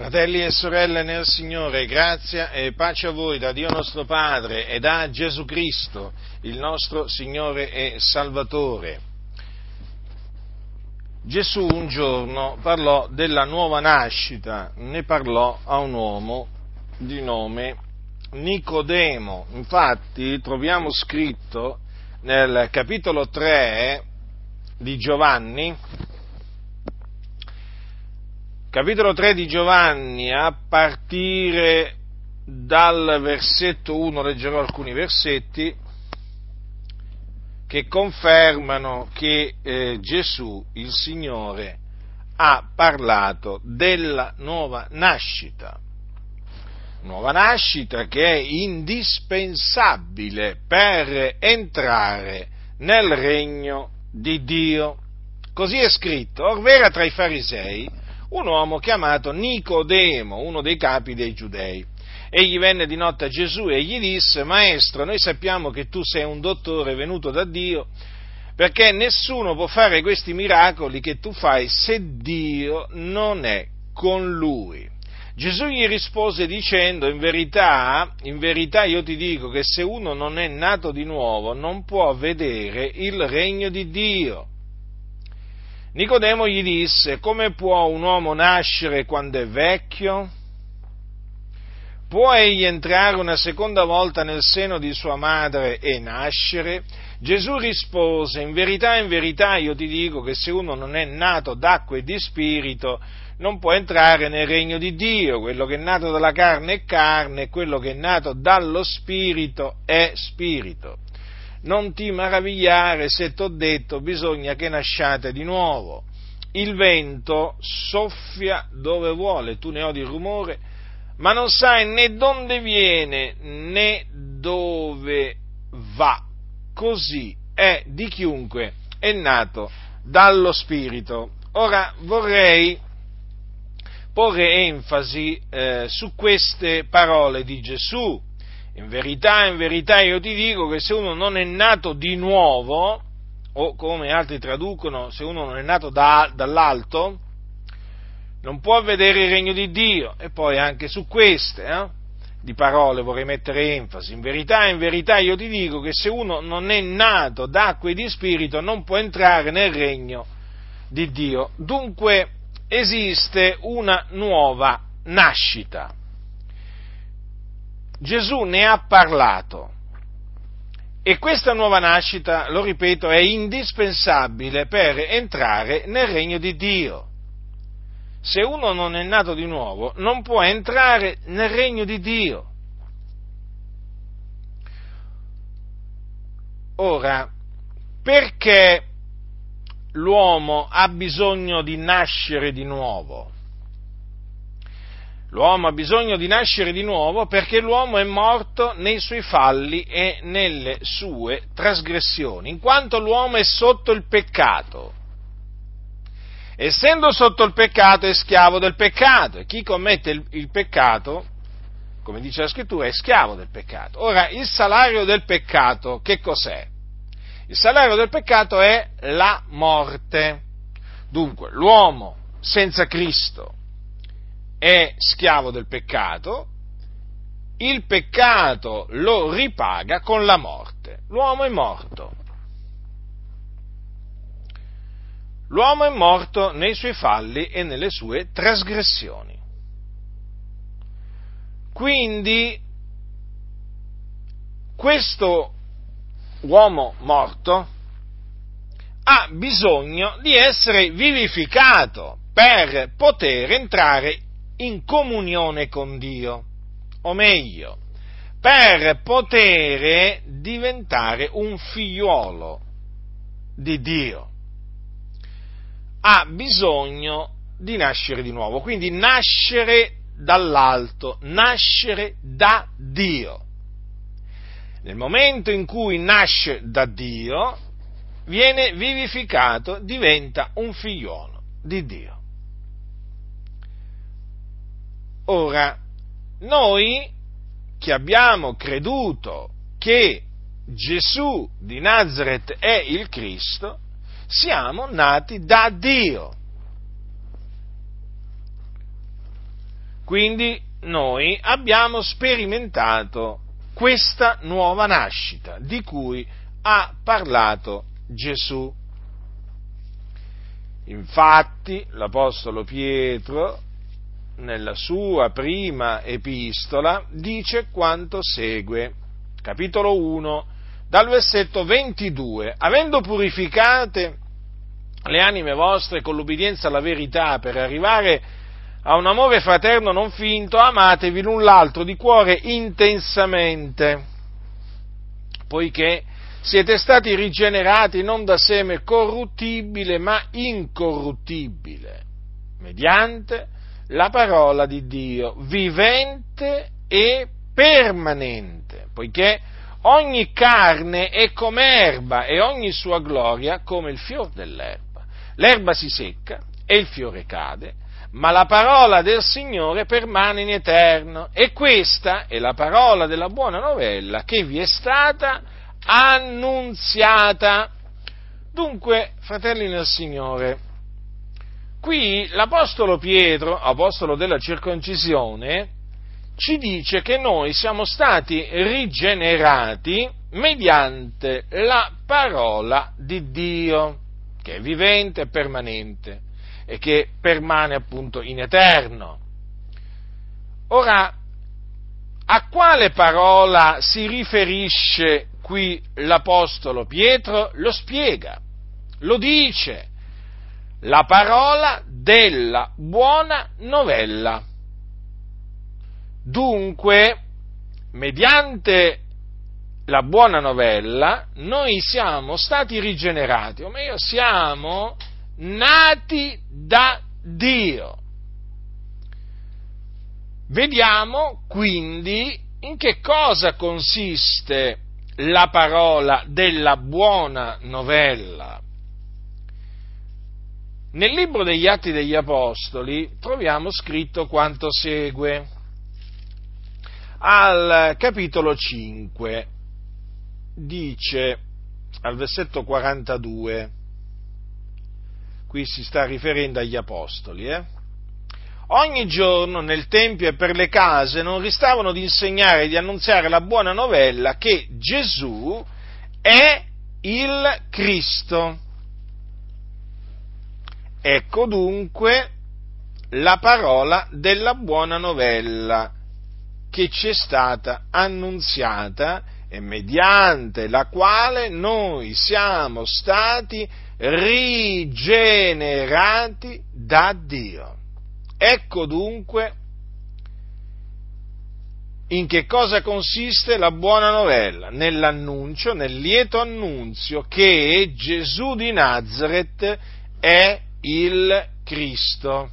Fratelli e sorelle nel Signore, grazia e pace a voi da Dio nostro Padre e da Gesù Cristo, il nostro Signore e Salvatore. Gesù un giorno parlò della nuova nascita, ne parlò a un uomo di nome Nicodemo. Infatti troviamo scritto nel capitolo 3 di Giovanni, capitolo 3 di Giovanni, a partire dal versetto 1, leggerò alcuni versetti che confermano che eh, Gesù, il Signore, ha parlato della nuova nascita. Nuova nascita che è indispensabile per entrare nel regno di Dio. Così è scritto, orvera tra i farisei un uomo chiamato Nicodemo, uno dei capi dei giudei. Egli venne di notte a Gesù e gli disse, Maestro, noi sappiamo che tu sei un dottore venuto da Dio, perché nessuno può fare questi miracoli che tu fai se Dio non è con lui. Gesù gli rispose dicendo, in verità, in verità io ti dico che se uno non è nato di nuovo non può vedere il regno di Dio. Nicodemo gli disse, come può un uomo nascere quando è vecchio? Può egli entrare una seconda volta nel seno di sua madre e nascere? Gesù rispose, in verità, in verità io ti dico che se uno non è nato d'acqua e di spirito, non può entrare nel regno di Dio. Quello che è nato dalla carne è carne, quello che è nato dallo spirito è spirito non ti maravigliare se t'ho detto bisogna che nasciate di nuovo. Il vento soffia dove vuole, tu ne odi il rumore, ma non sai né dove viene né dove va. Così è di chiunque è nato dallo Spirito. Ora vorrei porre enfasi eh, su queste parole di Gesù in verità, in verità io ti dico che se uno non è nato di nuovo, o come altri traducono, se uno non è nato da, dall'alto, non può vedere il regno di Dio. E poi anche su queste, eh, di parole vorrei mettere enfasi. In verità, in verità io ti dico che se uno non è nato d'acqua e di spirito non può entrare nel regno di Dio. Dunque esiste una nuova nascita. Gesù ne ha parlato. E questa nuova nascita, lo ripeto, è indispensabile per entrare nel regno di Dio. Se uno non è nato di nuovo, non può entrare nel regno di Dio. Ora, perché l'uomo ha bisogno di nascere di nuovo? L'uomo ha bisogno di nascere di nuovo perché l'uomo è morto nei suoi falli e nelle sue trasgressioni, in quanto l'uomo è sotto il peccato. Essendo sotto il peccato è schiavo del peccato e chi commette il, il peccato, come dice la scrittura, è schiavo del peccato. Ora, il salario del peccato che cos'è? Il salario del peccato è la morte. Dunque, l'uomo senza Cristo è schiavo del peccato, il peccato lo ripaga con la morte. L'uomo è morto. L'uomo è morto nei suoi falli e nelle sue trasgressioni. Quindi questo uomo morto ha bisogno di essere vivificato per poter entrare in comunione con Dio, o meglio, per poter diventare un figliuolo di Dio. Ha bisogno di nascere di nuovo, quindi nascere dall'alto, nascere da Dio. Nel momento in cui nasce da Dio, viene vivificato, diventa un figliuolo di Dio. Ora, noi che abbiamo creduto che Gesù di Nazareth è il Cristo, siamo nati da Dio. Quindi noi abbiamo sperimentato questa nuova nascita di cui ha parlato Gesù. Infatti l'Apostolo Pietro nella sua prima epistola dice quanto segue, capitolo 1, dal versetto 22, avendo purificate le anime vostre con l'ubbidienza alla verità per arrivare a un amore fraterno non finto, amatevi l'un l'altro di cuore intensamente, poiché siete stati rigenerati non da seme corruttibile ma incorruttibile, mediante la parola di Dio, vivente e permanente, poiché ogni carne è come erba e ogni sua gloria come il fior dell'erba. L'erba si secca e il fiore cade, ma la parola del Signore permane in eterno. E questa è la parola della buona novella che vi è stata annunziata. Dunque, fratelli nel Signore, qui l'Apostolo Pietro, apostolo della circoncisione, ci dice che noi siamo stati rigenerati mediante la parola di Dio, che è vivente e permanente e che permane appunto in eterno. Ora, a quale parola si riferisce qui l'Apostolo Pietro? Lo spiega, lo dice, la parola della buona novella. Dunque, mediante la buona novella, noi siamo stati rigenerati, o meglio, siamo nati da Dio. Vediamo quindi in che cosa consiste la parola della buona novella. Nel libro degli Atti degli Apostoli troviamo scritto quanto segue. Al capitolo 5 dice al versetto 42 qui si sta riferendo agli apostoli, eh? ogni giorno nel Tempio e per le case non ristavano di insegnare e di annunziare la buona novella che Gesù è il Cristo. Ecco dunque la parola della buona novella che ci è stata annunziata e mediante la quale noi siamo stati rigenerati da Dio. Ecco dunque in che cosa consiste la buona novella? Nell'annuncio, nel lieto annunzio che Gesù di Nazareth è il Cristo.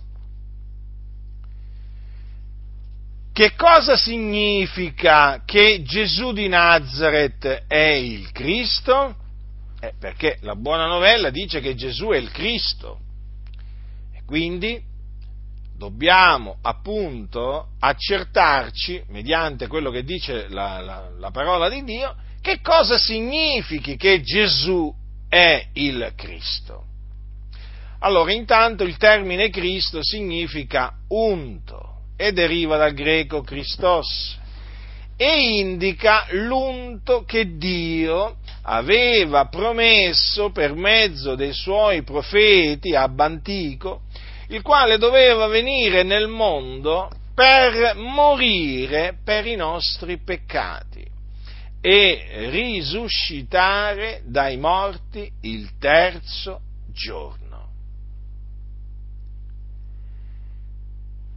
Che cosa significa che Gesù di Nazareth è il Cristo? Eh, perché la buona novella dice che Gesù è il Cristo. E quindi dobbiamo appunto accertarci, mediante quello che dice la, la, la parola di Dio, che cosa significhi che Gesù è il Cristo. Allora, intanto il termine Cristo significa unto e deriva dal greco Christos e indica l'unto che Dio aveva promesso per mezzo dei suoi profeti ab antico, il quale doveva venire nel mondo per morire per i nostri peccati e risuscitare dai morti il terzo giorno.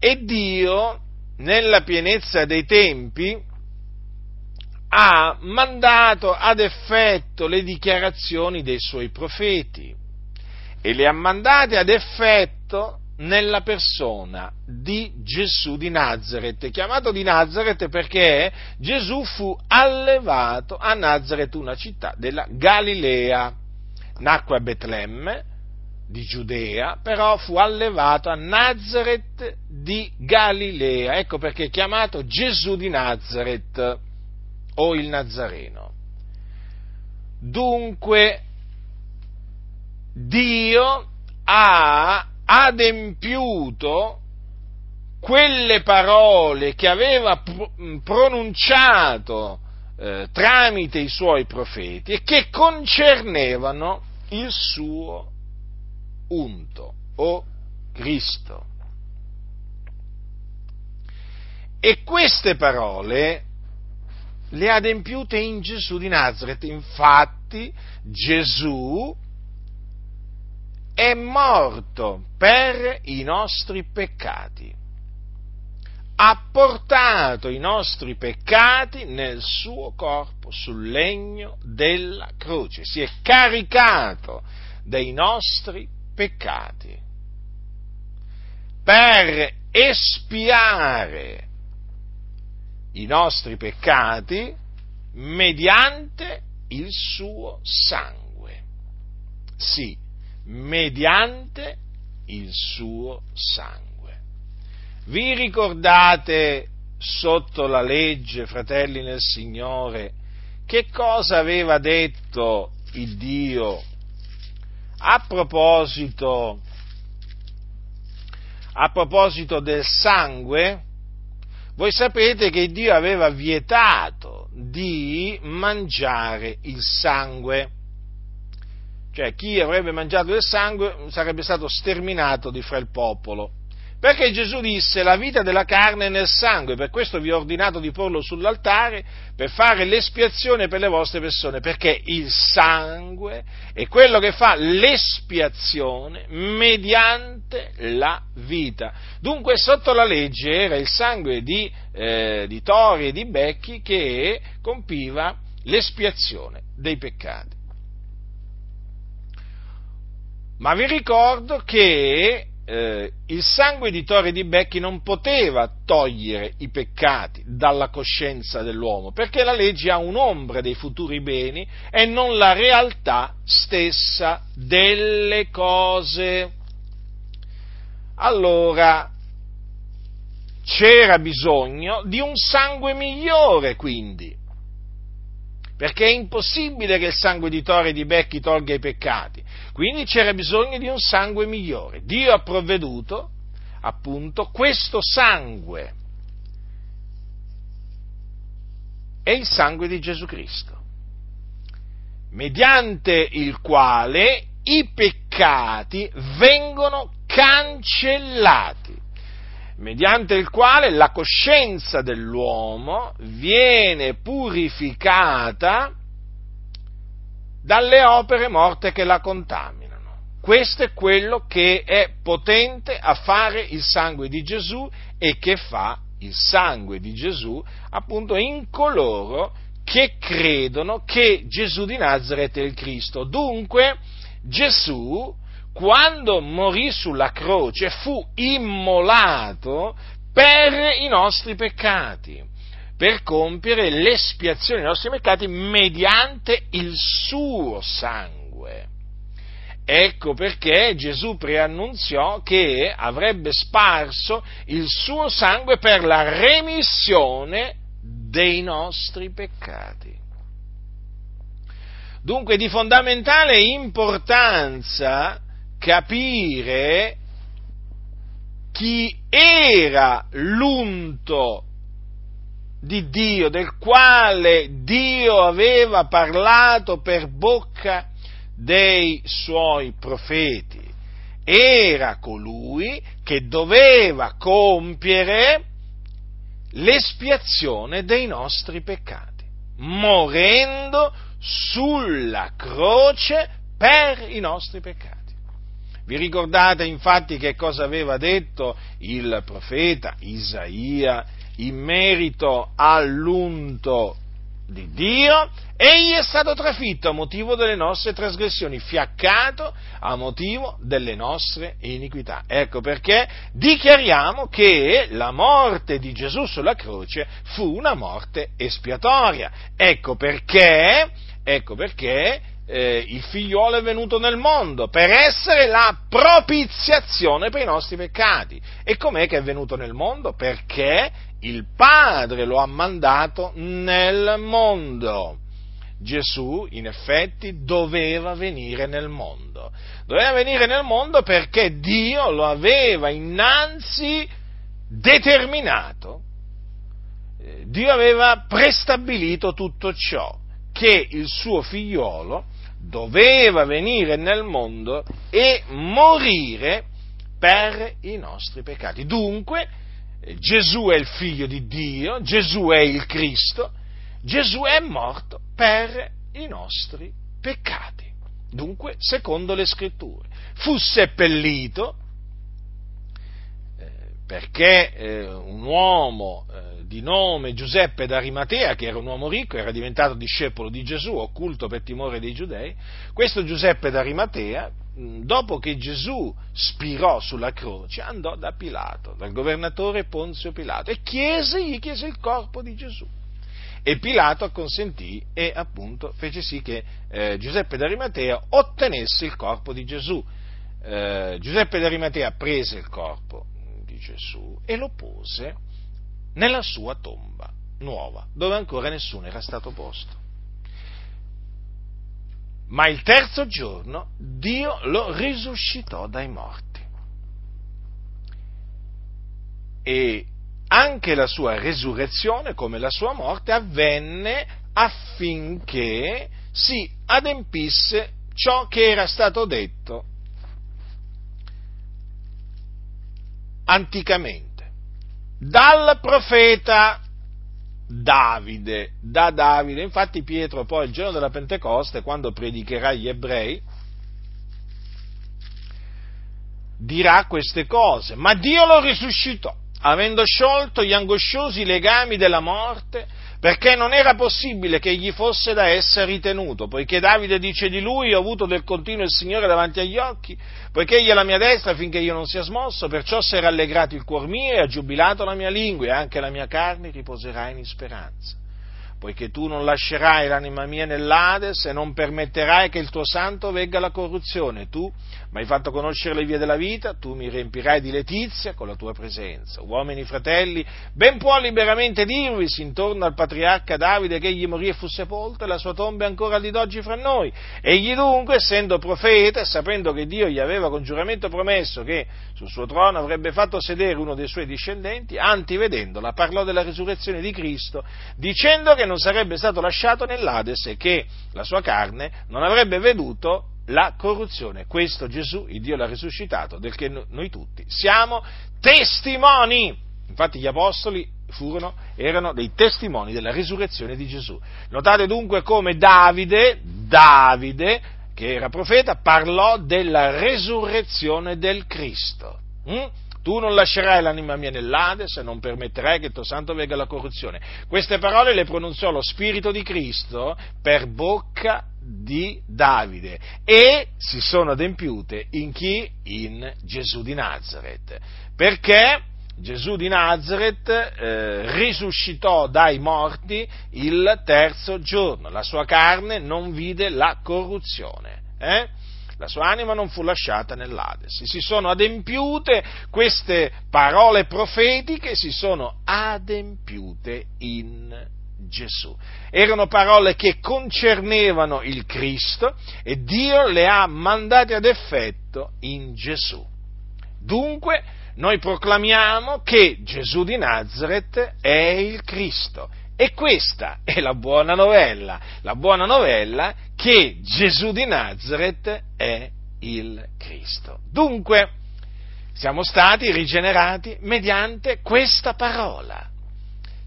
E Dio, nella pienezza dei tempi, ha mandato ad effetto le dichiarazioni dei suoi profeti e le ha mandate ad effetto nella persona di Gesù di Nazareth, chiamato di Nazareth perché Gesù fu allevato a Nazareth, una città della Galilea. Nacque a Betlemme di Giudea, però fu allevato a Nazareth di Galilea. Ecco perché è chiamato Gesù di Nazareth o il Nazareno. Dunque, Dio ha adempiuto quelle parole che aveva pronunciato eh, tramite i suoi profeti e che concernevano il suo unto o Cristo. E queste parole le ha adempiute in Gesù di Nazareth. Infatti Gesù è morto per i nostri peccati. Ha portato i nostri peccati nel suo corpo sul legno della croce. Si è caricato dei nostri peccati per espiare i nostri peccati mediante il suo sangue. Sì, mediante il suo sangue. Vi ricordate sotto la legge, fratelli nel Signore, che cosa aveva detto il Dio a proposito, a proposito del sangue? Voi sapete che Dio aveva vietato di mangiare il sangue. Cioè chi avrebbe mangiato del sangue sarebbe stato sterminato di fra il popolo. Perché Gesù disse la vita della carne è nel sangue, per questo vi ho ordinato di porlo sull'altare per fare l'espiazione per le vostre persone, perché il sangue è quello che fa l'espiazione mediante la vita. Dunque sotto la legge era il sangue di, eh, di tori e di becchi che compiva l'espiazione dei peccati. Ma vi ricordo che eh, il sangue di Tori di Becchi non poteva togliere i peccati dalla coscienza dell'uomo, perché la legge ha un'ombra dei futuri beni e non la realtà stessa delle cose. Allora, c'era bisogno di un sangue migliore, quindi, perché è impossibile che il sangue di Tori e di Becchi tolga i peccati. Quindi c'era bisogno di un sangue migliore. Dio ha provveduto, appunto, questo sangue. È il sangue di Gesù Cristo, mediante il quale i peccati vengono cancellati mediante il quale la coscienza dell'uomo viene purificata dalle opere morte che la contaminano. Questo è quello che è potente a fare il sangue di Gesù e che fa il sangue di Gesù appunto in coloro che credono che Gesù di Nazareth è il Cristo. Dunque Gesù quando morì sulla croce, fu immolato per i nostri peccati, per compiere l'espiazione dei nostri peccati mediante il suo sangue. Ecco perché Gesù preannunziò che avrebbe sparso il suo sangue per la remissione dei nostri peccati. Dunque di fondamentale importanza capire chi era l'unto di Dio, del quale Dio aveva parlato per bocca dei suoi profeti. Era colui che doveva compiere l'espiazione dei nostri peccati, morendo sulla croce per i nostri peccati. Vi ricordate infatti che cosa aveva detto il profeta Isaia in merito all'unto di Dio? Egli è stato trafitto a motivo delle nostre trasgressioni, fiaccato a motivo delle nostre iniquità. Ecco perché dichiariamo che la morte di Gesù sulla croce fu una morte espiatoria. Ecco perché, ecco perché eh, il figliuolo è venuto nel mondo per essere la propiziazione per i nostri peccati. E com'è che è venuto nel mondo? Perché il Padre lo ha mandato nel mondo. Gesù, in effetti, doveva venire nel mondo. Doveva venire nel mondo perché Dio lo aveva innanzi determinato, eh, Dio aveva prestabilito tutto ciò, che il suo figliolo doveva venire nel mondo e morire per i nostri peccati. Dunque, Gesù è il figlio di Dio, Gesù è il Cristo, Gesù è morto per i nostri peccati. Dunque, secondo le scritture, fu seppellito eh, perché eh, un uomo eh, di nome Giuseppe d'Arimatea, che era un uomo ricco, era diventato discepolo di Gesù, occulto per timore dei giudei, questo Giuseppe d'Arimatea, dopo che Gesù spirò sulla croce, andò da Pilato, dal governatore Ponzio Pilato, e chiese, gli chiese il corpo di Gesù. E Pilato acconsentì e appunto fece sì che eh, Giuseppe d'Arimatea ottenesse il corpo di Gesù. Eh, Giuseppe d'Arimatea prese il corpo di Gesù e lo pose nella sua tomba nuova, dove ancora nessuno era stato posto. Ma il terzo giorno Dio lo risuscitò dai morti. E anche la sua resurrezione, come la sua morte, avvenne affinché si adempisse ciò che era stato detto anticamente dal profeta Davide, da Davide. Infatti Pietro poi il giorno della Pentecoste, quando predicherà agli ebrei, dirà queste cose, ma Dio lo risuscitò avendo sciolto gli angosciosi legami della morte, perché non era possibile che gli fosse da essa ritenuto, poiché Davide dice di lui, ho avuto del continuo il Signore davanti agli occhi, poiché egli è la mia destra finché io non sia smosso, perciò si è rallegrato il cuor mio e ha giubilato la mia lingua e anche la mia carne riposerà in speranza poiché tu non lascerai l'anima mia nell'Ades e non permetterai che il tuo santo vegga alla corruzione. Tu mi hai fatto conoscere le vie della vita, tu mi riempirai di letizia con la tua presenza. Uomini fratelli, ben può liberamente dirvisi intorno al patriarca Davide che egli morì e fu sepolto e la sua tomba è ancora di d'oggi fra noi. Egli dunque, essendo profeta e sapendo che Dio gli aveva con giuramento promesso che sul suo trono avrebbe fatto sedere uno dei suoi discendenti, antivedendola parlò della risurrezione di Cristo, dicendo che non sarebbe stato lasciato nell'Ades e che la sua carne non avrebbe veduto la corruzione. Questo Gesù, il Dio l'ha risuscitato, del che noi tutti siamo testimoni. Infatti gli apostoli furono, erano dei testimoni della risurrezione di Gesù. Notate dunque come Davide, Davide, che era profeta, parlò della resurrezione del Cristo. Mm? Tu non lascerai l'anima mia nell'Ades e non permetterai che il tuo santo venga alla corruzione. Queste parole le pronunziò lo Spirito di Cristo per bocca di Davide e si sono adempiute in chi? In Gesù di Nazareth. Perché Gesù di Nazareth eh, risuscitò dai morti il terzo giorno, la sua carne non vide la corruzione. Eh? La sua anima non fu lasciata nell'Ades. Si sono adempiute queste parole profetiche, si sono adempiute in Gesù. Erano parole che concernevano il Cristo e Dio le ha mandate ad effetto in Gesù. Dunque, noi proclamiamo che Gesù di Nazareth è il Cristo e questa è la buona novella, la buona novella che Gesù di Nazareth è il Cristo. Dunque, siamo stati rigenerati mediante questa parola,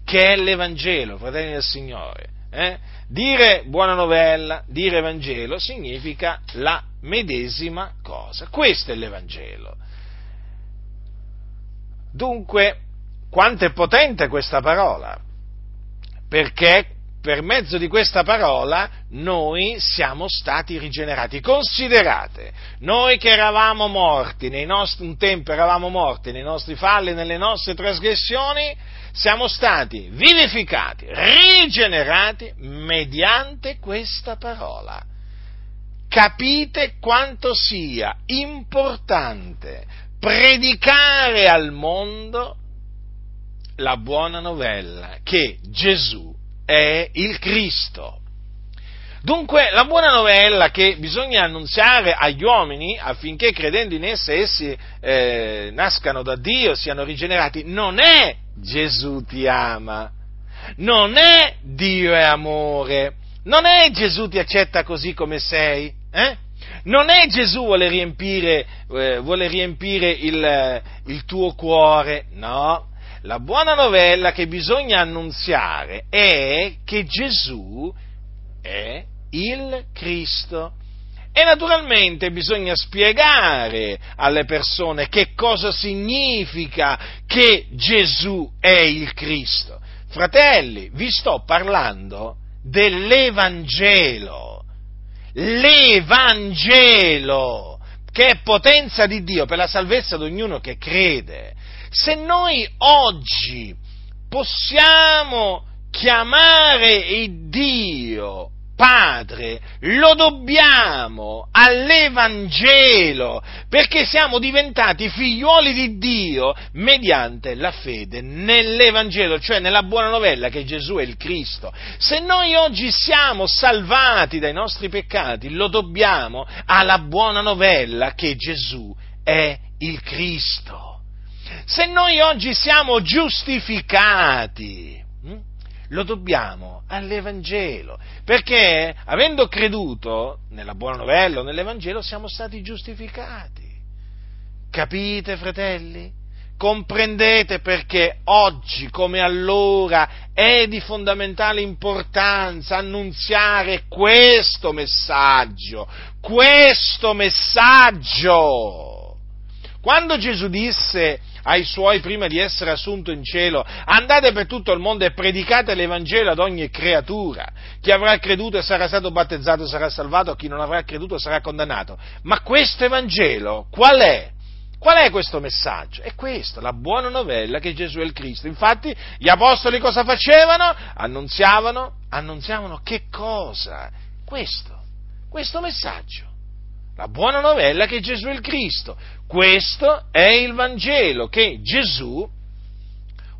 che è l'Evangelo, fratelli del Signore. Eh? Dire buona novella, dire Evangelo, significa la medesima cosa. Questo è l'Evangelo. Dunque, quanto è potente questa parola? Perché per mezzo di questa parola noi siamo stati rigenerati. Considerate, noi che eravamo morti, nostri, un tempo eravamo morti nei nostri falli, nelle nostre trasgressioni, siamo stati vivificati, rigenerati mediante questa parola. Capite quanto sia importante predicare al mondo la buona novella che Gesù è il Cristo. Dunque, la buona novella che bisogna annunziare agli uomini affinché credendo in essa essi eh, nascano da Dio, siano rigenerati, non è Gesù ti ama, non è Dio è amore, non è Gesù ti accetta così come sei, eh? Non è Gesù vuole riempire, eh, vuole riempire il, il tuo cuore, no. La buona novella che bisogna annunziare è che Gesù è il Cristo. E naturalmente bisogna spiegare alle persone che cosa significa che Gesù è il Cristo. Fratelli, vi sto parlando dell'Evangelo. L'Evangelo, che è potenza di Dio per la salvezza di ognuno che crede. Se noi oggi possiamo chiamare Dio Padre, lo dobbiamo all'Evangelo, perché siamo diventati figliuoli di Dio mediante la fede nell'Evangelo, cioè nella buona novella che Gesù è il Cristo. Se noi oggi siamo salvati dai nostri peccati, lo dobbiamo alla buona novella che Gesù è il Cristo. Se noi oggi siamo giustificati, hm, lo dobbiamo all'Evangelo, perché avendo creduto nella buona novella o nell'Evangelo siamo stati giustificati. Capite, fratelli? Comprendete perché oggi come allora è di fondamentale importanza annunziare questo messaggio, questo messaggio. Quando Gesù disse ai suoi prima di essere assunto in cielo, andate per tutto il mondo e predicate l'Evangelo ad ogni creatura. Chi avrà creduto e sarà stato battezzato sarà salvato, chi non avrà creduto sarà condannato. Ma questo Evangelo qual è? Qual è questo messaggio? È questo, la buona novella che Gesù è il Cristo. Infatti gli apostoli cosa facevano? Annunziavano, annunziavano che cosa? Questo, questo messaggio la buona novella che Gesù è il Cristo. Questo è il Vangelo che Gesù,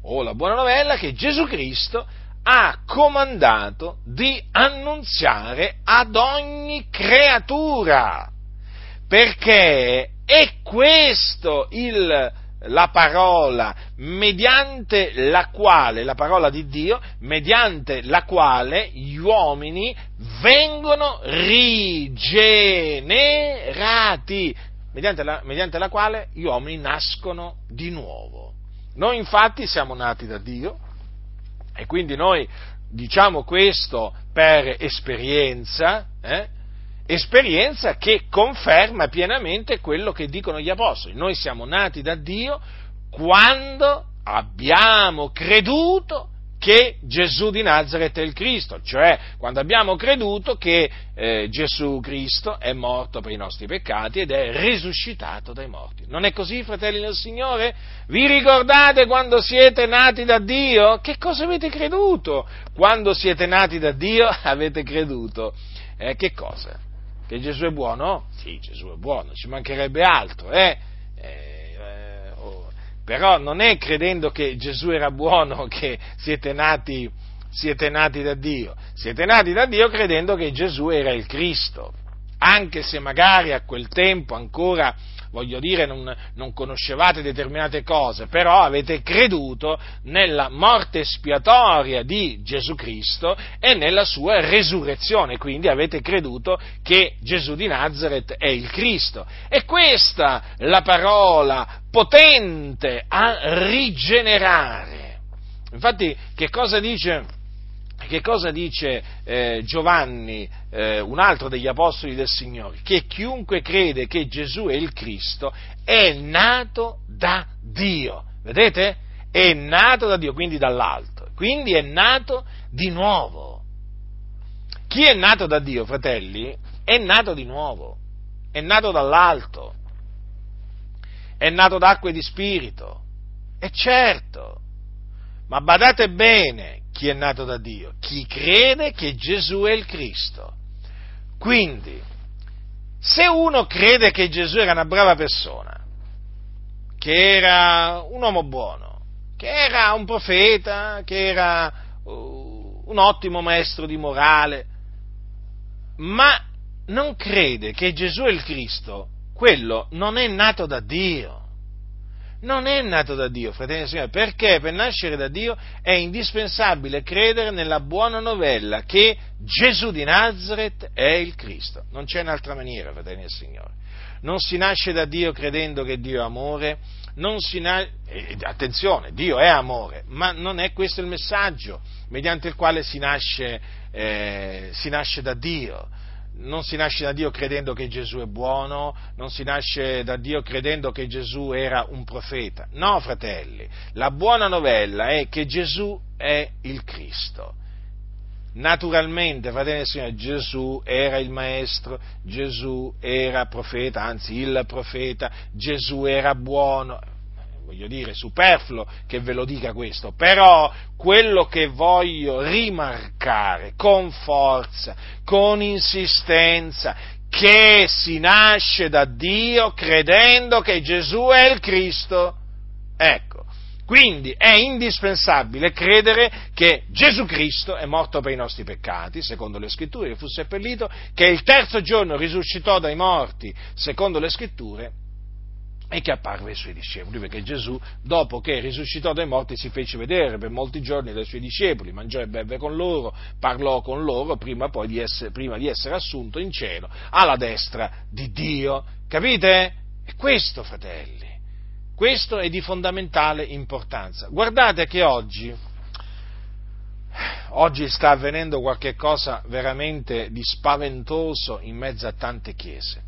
o la buona novella che Gesù Cristo ha comandato di annunziare ad ogni creatura. Perché è questo il la parola mediante la quale, la parola di Dio, mediante la quale gli uomini vengono rigenerati, mediante la, mediante la quale gli uomini nascono di nuovo. Noi infatti siamo nati da Dio e quindi noi diciamo questo per esperienza, eh? Esperienza che conferma pienamente quello che dicono gli apostoli. Noi siamo nati da Dio quando abbiamo creduto che Gesù di Nazareth è il Cristo, cioè quando abbiamo creduto che eh, Gesù Cristo è morto per i nostri peccati ed è risuscitato dai morti. Non è così, fratelli del Signore? Vi ricordate quando siete nati da Dio? Che cosa avete creduto? Quando siete nati da Dio avete creduto. Eh, che cosa? Che Gesù è buono? Sì, Gesù è buono, ci mancherebbe altro, eh? eh, eh oh. Però non è credendo che Gesù era buono che siete nati, siete nati da Dio, siete nati da Dio credendo che Gesù era il Cristo, anche se magari a quel tempo ancora voglio dire, non, non, conoscevate determinate cose, però avete creduto nella morte espiatoria di Gesù Cristo e nella sua resurrezione, quindi avete creduto che Gesù di Nazareth è il Cristo. E questa la parola potente a rigenerare. Infatti, che cosa dice? Che cosa dice eh, Giovanni, eh, un altro degli apostoli del Signore? Che chiunque crede che Gesù è il Cristo è nato da Dio. Vedete? È nato da Dio, quindi dall'alto. Quindi è nato di nuovo. Chi è nato da Dio, fratelli, è nato di nuovo. È nato dall'alto. È nato d'acqua e di spirito. E certo. Ma badate bene, chi è nato da Dio? Chi crede che Gesù è il Cristo. Quindi, se uno crede che Gesù era una brava persona, che era un uomo buono, che era un profeta, che era uh, un ottimo maestro di morale, ma non crede che Gesù è il Cristo, quello non è nato da Dio. Non è nato da Dio, fratelli e signori, perché per nascere da Dio è indispensabile credere nella buona novella che Gesù di Nazareth è il Cristo. Non c'è un'altra maniera, fratelli e signori. Non si nasce da Dio credendo che Dio è amore, na- attenzione, Dio è amore, ma non è questo il messaggio mediante il quale si nasce, eh, si nasce da Dio non si nasce da Dio credendo che Gesù è buono, non si nasce da Dio credendo che Gesù era un profeta. No, fratelli, la buona novella è che Gesù è il Cristo. Naturalmente, fratelli e signori, Gesù era il maestro, Gesù era profeta, anzi il profeta, Gesù era buono, voglio dire, superfluo che ve lo dica questo, però quello che voglio rimarcare con forza, con insistenza, che si nasce da Dio credendo che Gesù è il Cristo. Ecco, quindi è indispensabile credere che Gesù Cristo è morto per i nostri peccati, secondo le scritture, che fu seppellito, che il terzo giorno risuscitò dai morti, secondo le scritture, e che apparve ai suoi discepoli, perché Gesù, dopo che risuscitò dai morti, si fece vedere per molti giorni dai suoi discepoli, mangiò e beve con loro, parlò con loro, prima, di essere, prima di essere assunto in cielo, alla destra di Dio. Capite? È questo, fratelli. Questo è di fondamentale importanza. Guardate che oggi, oggi sta avvenendo qualcosa veramente di spaventoso in mezzo a tante chiese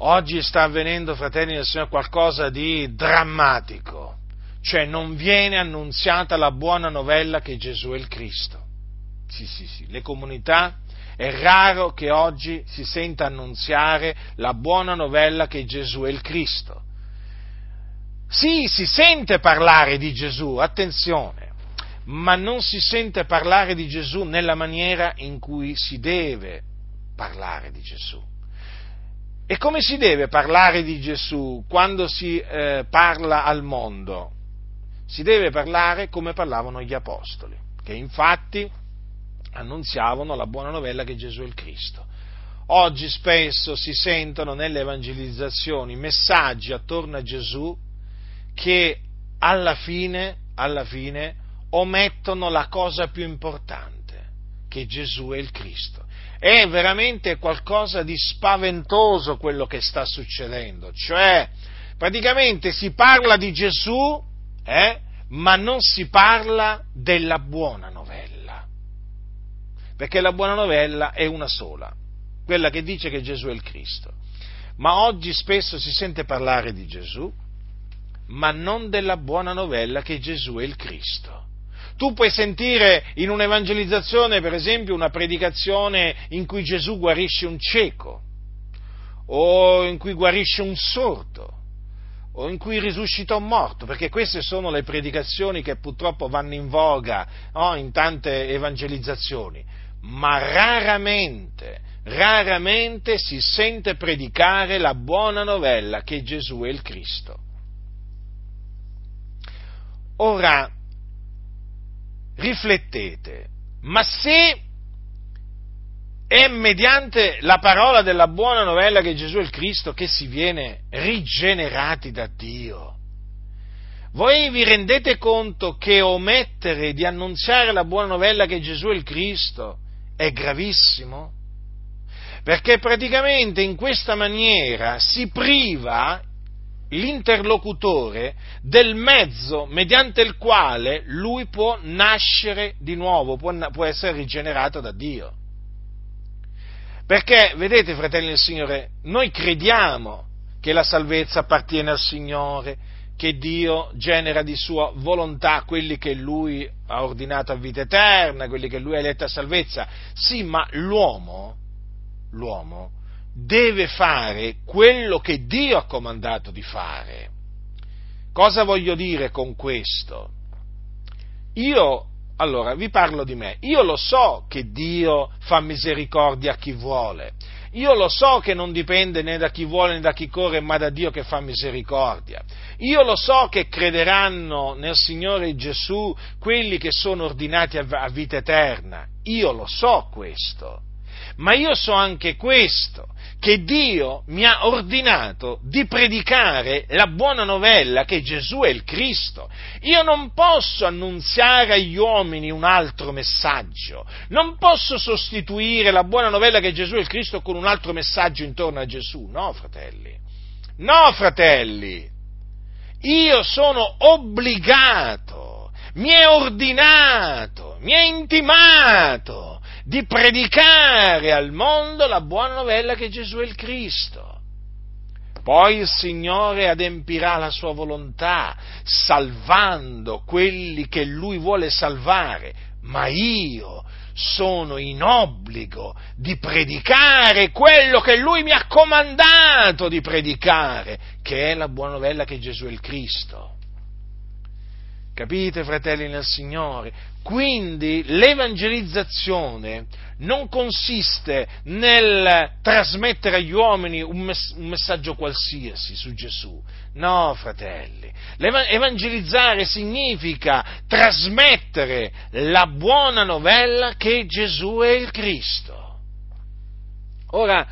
Oggi sta avvenendo, fratelli del Signore, qualcosa di drammatico, cioè non viene annunziata la buona novella che Gesù è il Cristo. Sì, sì, sì, le comunità è raro che oggi si senta annunziare la buona novella che Gesù è il Cristo. Sì, si sente parlare di Gesù, attenzione, ma non si sente parlare di Gesù nella maniera in cui si deve parlare di Gesù. E come si deve parlare di Gesù quando si eh, parla al mondo? Si deve parlare come parlavano gli apostoli, che infatti annunziavano la buona novella che Gesù è il Cristo. Oggi spesso si sentono nelle evangelizzazioni messaggi attorno a Gesù che alla fine, alla fine omettono la cosa più importante, che Gesù è il Cristo. È veramente qualcosa di spaventoso quello che sta succedendo, cioè praticamente si parla di Gesù, eh, ma non si parla della buona novella, perché la buona novella è una sola, quella che dice che Gesù è il Cristo. Ma oggi spesso si sente parlare di Gesù, ma non della buona novella che Gesù è il Cristo. Tu puoi sentire in un'evangelizzazione, per esempio, una predicazione in cui Gesù guarisce un cieco, o in cui guarisce un sordo, o in cui risuscita un morto, perché queste sono le predicazioni che purtroppo vanno in voga no, in tante evangelizzazioni, ma raramente, raramente si sente predicare la buona novella che Gesù è il Cristo. Ora, riflettete, ma se è mediante la parola della buona novella che Gesù è il Cristo che si viene rigenerati da Dio, voi vi rendete conto che omettere di annunziare la buona novella che Gesù è il Cristo è gravissimo? Perché praticamente in questa maniera si priva l'interlocutore del mezzo mediante il quale lui può nascere di nuovo, può, può essere rigenerato da Dio. Perché, vedete, fratelli del Signore, noi crediamo che la salvezza appartiene al Signore, che Dio genera di sua volontà quelli che Lui ha ordinato a vita eterna, quelli che Lui ha eletto a salvezza. Sì, ma l'uomo, l'uomo deve fare quello che Dio ha comandato di fare. Cosa voglio dire con questo? Io allora vi parlo di me. Io lo so che Dio fa misericordia a chi vuole. Io lo so che non dipende né da chi vuole né da chi corre, ma da Dio che fa misericordia. Io lo so che crederanno nel Signore Gesù quelli che sono ordinati a vita eterna. Io lo so questo. Ma io so anche questo, che Dio mi ha ordinato di predicare la buona novella che Gesù è il Cristo. Io non posso annunziare agli uomini un altro messaggio, non posso sostituire la buona novella che Gesù è il Cristo con un altro messaggio intorno a Gesù. No, fratelli. No, fratelli. Io sono obbligato, mi è ordinato, mi è intimato di predicare al mondo la buona novella che Gesù è il Cristo. Poi il Signore adempirà la sua volontà, salvando quelli che Lui vuole salvare, ma io sono in obbligo di predicare quello che Lui mi ha comandato di predicare, che è la buona novella che Gesù è il Cristo. Capite, fratelli nel Signore? Quindi l'evangelizzazione non consiste nel trasmettere agli uomini un, mess- un, messaggio qualsiasi su Gesù. No, fratelli. Evangelizzare significa trasmettere la buona novella che Gesù è il Cristo. Ora,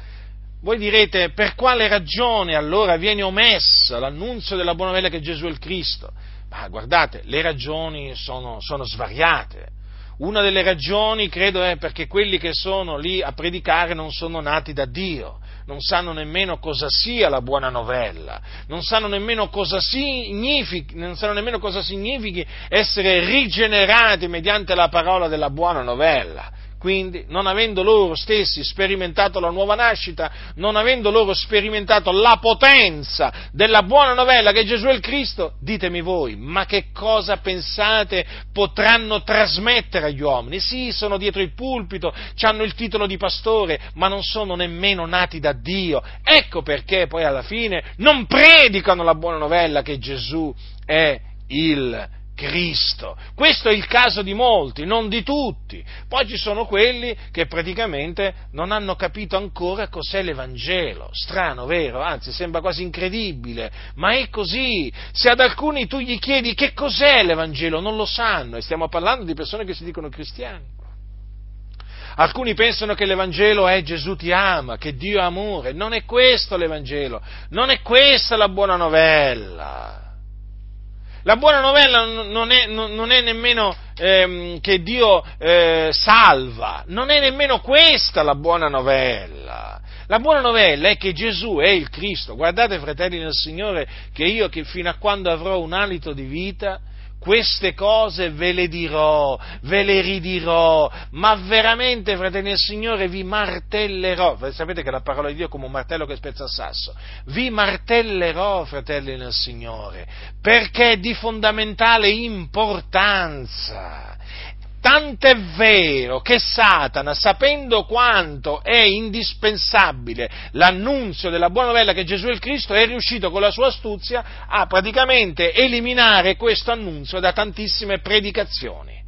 voi direte, per quale ragione allora viene omessa l'annunzio della buona novella che Gesù è il Cristo? Ma guardate, le ragioni sono, sono svariate. Una delle ragioni, credo, è perché quelli che sono lì a predicare non sono nati da Dio, non sanno nemmeno cosa sia la buona novella, non sanno nemmeno cosa significhi, nemmeno cosa significhi essere rigenerati mediante la parola della buona novella. Quindi, non avendo loro stessi sperimentato la nuova nascita, non avendo loro sperimentato la potenza della buona novella che Gesù è il Cristo, ditemi voi, ma che cosa pensate potranno trasmettere agli uomini? Sì, sono dietro il pulpito, hanno il titolo di pastore, ma non sono nemmeno nati da Dio. Ecco perché poi alla fine non predicano la buona novella che Gesù è il Cristo. Questo è il caso di molti, non di tutti. Poi ci sono quelli che praticamente non hanno capito ancora cos'è l'Evangelo. Strano, vero? Anzi, sembra quasi incredibile, ma è così. Se ad alcuni tu gli chiedi che cos'è l'Evangelo, non lo sanno, e stiamo parlando di persone che si dicono cristiani. Alcuni pensano che l'Evangelo è Gesù ti ama, che Dio è amore. Non è questo l'Evangelo, non è questa la buona novella. La buona novella non è, non è nemmeno ehm, che Dio eh, salva, non è nemmeno questa la buona novella. La buona novella è che Gesù è il Cristo. Guardate, fratelli nel Signore, che io che fino a quando avrò un alito di vita, queste cose ve le dirò, ve le ridirò, ma veramente, fratelli del Signore, vi martellerò. Sapete che la parola di Dio è come un martello che spezza il sasso. Vi martellerò, fratelli del Signore, perché è di fondamentale importanza. Tant'è vero che Satana, sapendo quanto è indispensabile l'annunzio della buona novella che Gesù il Cristo, è riuscito con la sua astuzia a praticamente eliminare questo annunzio da tantissime predicazioni.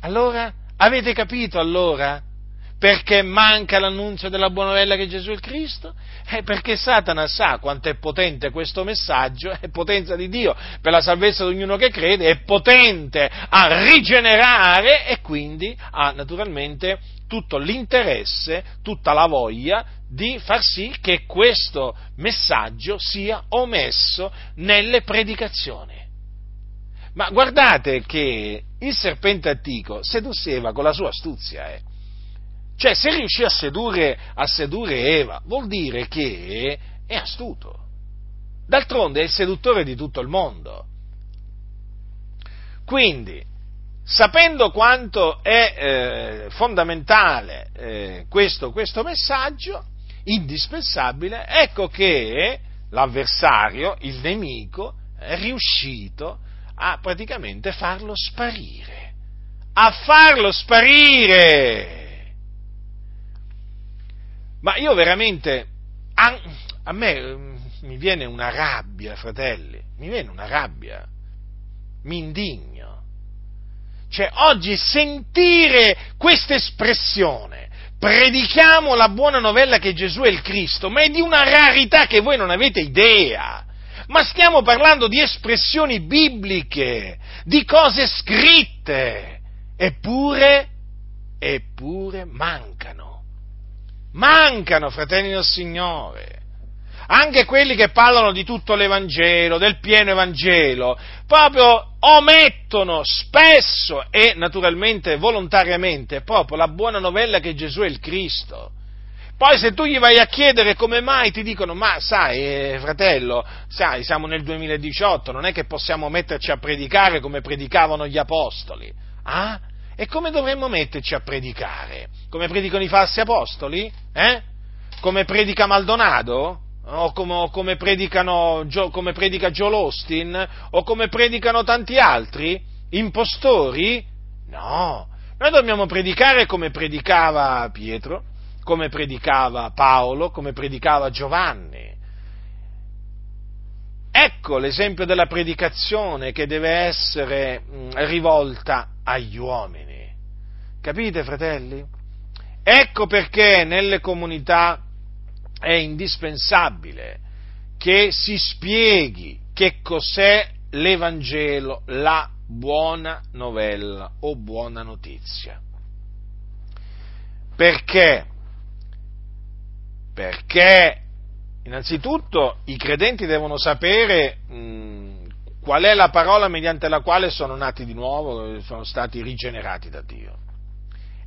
Allora, avete capito allora perché manca l'annunzio della buona novella che Gesù è il Cristo? È perché Satana sa quanto è potente questo messaggio, è potenza di Dio per la salvezza di ognuno che crede, è potente a rigenerare e quindi ha naturalmente tutto l'interesse, tutta la voglia di far sì che questo messaggio sia omesso nelle predicazioni. Ma guardate che il serpente antico sedusseva con la sua astuzia, eh cioè, se riuscì a sedurre, a sedurre Eva, vuol dire che è astuto. D'altronde è il seduttore di tutto il mondo. Quindi, sapendo quanto è eh, fondamentale eh, questo, questo, messaggio, indispensabile, ecco che l'avversario, il nemico, è riuscito a praticamente farlo sparire. A farlo sparire! Ma io veramente, a, a me mm, mi viene una rabbia, fratelli, mi viene una rabbia, mi indigno. Cioè, oggi sentire questa espressione, predichiamo la buona novella che Gesù è il Cristo, ma è di una rarità che voi non avete idea. Ma stiamo parlando di espressioni bibliche, di cose scritte, eppure, eppure mancano. Mancano, fratelli del Signore anche quelli che parlano di tutto l'Evangelo, del pieno Evangelo, proprio omettono spesso e naturalmente volontariamente proprio la buona novella che Gesù è il Cristo. Poi se tu gli vai a chiedere come mai ti dicono, ma sai, eh, fratello, sai, siamo nel 2018, non è che possiamo metterci a predicare come predicavano gli apostoli. Ah? E come dovremmo metterci a predicare? Come predicano i falsi apostoli? Eh? Come predica Maldonado? o come, o come, come predica Joel Austin, o come predicano tanti altri impostori? No, noi dobbiamo predicare come predicava Pietro, come predicava Paolo, come predicava Giovanni. Ecco l'esempio della predicazione che deve essere rivolta agli uomini. Capite, fratelli? Ecco perché nelle comunità è indispensabile che si spieghi che cos'è l'Evangelo, la buona novella o buona notizia. Perché? Perché innanzitutto i credenti devono sapere mh, qual è la parola mediante la quale sono nati di nuovo, sono stati rigenerati da Dio.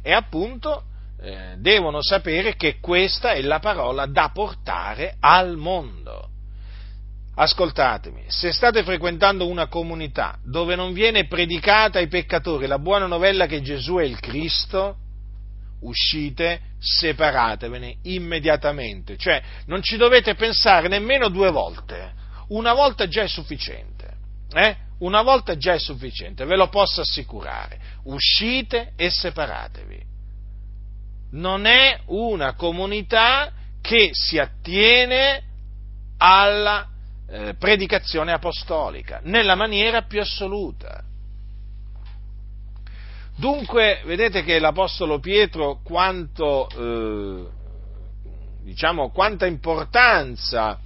E appunto eh, devono sapere che questa è la parola da portare al mondo. Ascoltatemi, se state frequentando una comunità dove non viene predicata ai peccatori la buona novella che Gesù è il Cristo, uscite, separatevene immediatamente, cioè non ci dovete pensare nemmeno due volte, una volta già è sufficiente, eh? Una volta già è sufficiente, ve lo posso assicurare, uscite e separatevi non è una comunità che si attiene alla eh, predicazione apostolica, nella maniera più assoluta. Dunque, vedete che l'Apostolo Pietro quanto, eh, diciamo, quanta importanza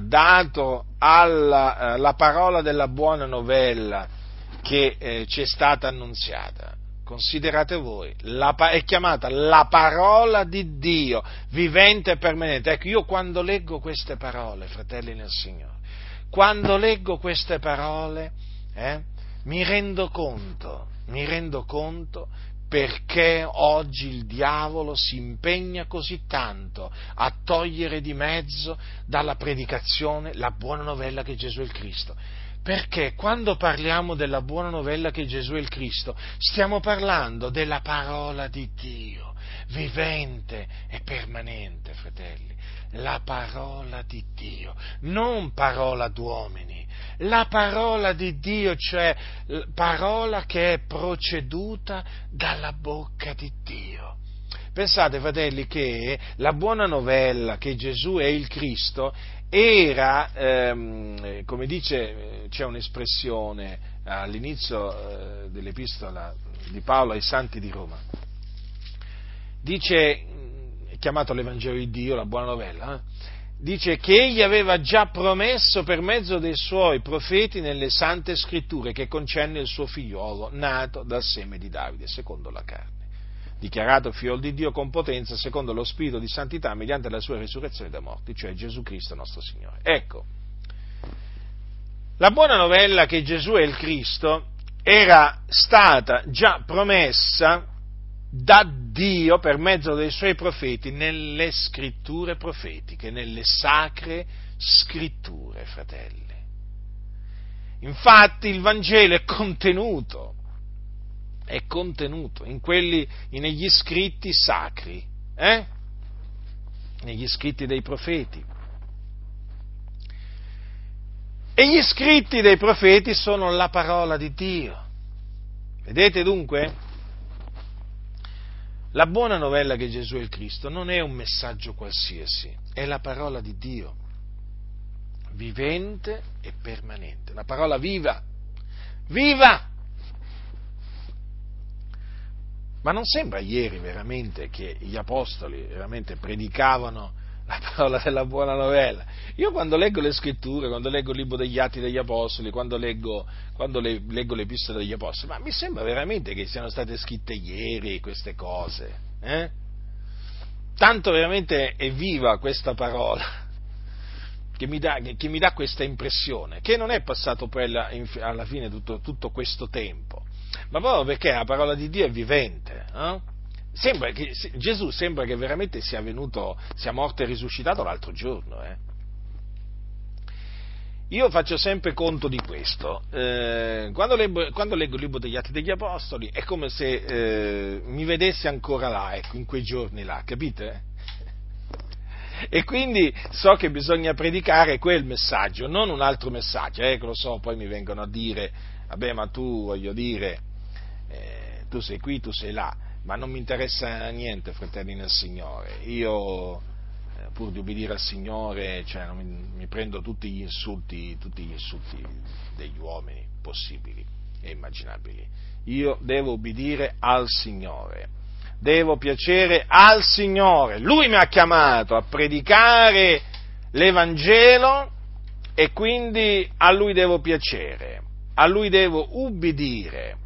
dato alla, alla, parola della buona novella che eh, ci è stata annunziata considerate voi, la, è chiamata la parola di Dio, vivente e permanente. Ecco, io quando leggo queste parole, fratelli nel Signore, quando leggo queste parole, eh, mi rendo conto, mi rendo conto perché oggi il diavolo si impegna così tanto a togliere di mezzo dalla predicazione la buona novella che Gesù è il Cristo. Perché quando parliamo della buona novella che Gesù è il Cristo, stiamo parlando della parola di Dio, vivente e permanente, fratelli. La parola di Dio, non parola d'uomini, la parola di Dio, cioè parola che è proceduta dalla bocca di Dio. Pensate, fratelli, che la buona novella che Gesù è il Cristo era, ehm, come dice, c'è un'espressione all'inizio eh, dell'epistola di Paolo ai santi di Roma, dice, chiamato l'Evangelo di Dio, la buona novella, eh? dice che egli aveva già promesso per mezzo dei suoi profeti nelle sante scritture che concerne il suo figliolo nato dal seme di Davide, secondo la carne dichiarato figlio di Dio con potenza secondo lo spirito di santità mediante la sua risurrezione dai morti, cioè Gesù Cristo nostro Signore. Ecco, la buona novella che Gesù è il Cristo era stata già promessa da Dio per mezzo dei suoi profeti nelle scritture profetiche, nelle sacre scritture, fratelli. Infatti il Vangelo è contenuto è contenuto in quelli, negli scritti sacri, eh? negli scritti dei profeti. E gli scritti dei profeti sono la parola di Dio. Vedete dunque? La buona novella che Gesù è il Cristo non è un messaggio qualsiasi, è la parola di Dio, vivente e permanente, la parola viva, viva! Ma non sembra ieri veramente che gli apostoli veramente predicavano la parola della buona novella. Io quando leggo le scritture, quando leggo il libro degli atti degli apostoli, quando leggo, quando le, leggo le epistole degli apostoli, ma mi sembra veramente che siano state scritte ieri queste cose. Eh? Tanto veramente è viva questa parola. Che mi, dà, che mi dà questa impressione, che non è passato poi alla, alla fine tutto, tutto, questo tempo, ma proprio perché la parola di Dio è vivente. Eh? Sembra che, Gesù sembra che veramente sia venuto, sia morto e risuscitato l'altro giorno. Eh. Io faccio sempre conto di questo. Eh, quando, leggo, quando, leggo, il libro degli Atti degli Apostoli è come se eh, mi vedessi ancora là, ecco, in quei giorni là, capite? E quindi so che bisogna predicare quel messaggio, non un altro messaggio, eh, lo so, poi mi vengono a dire, vabbè, ma tu, voglio dire, eh, tu sei qui, tu sei là ma non mi interessa niente, fratelli nel Signore. Io, eh, pur di obbedire al Signore, cioè, mi, mi, prendo tutti gli insulti, tutti gli insulti degli uomini possibili e immaginabili. Io devo obbedire al Signore, devo piacere al Signore. Lui mi ha chiamato a predicare l'Evangelo e quindi a Lui devo piacere, a Lui devo ubbidire.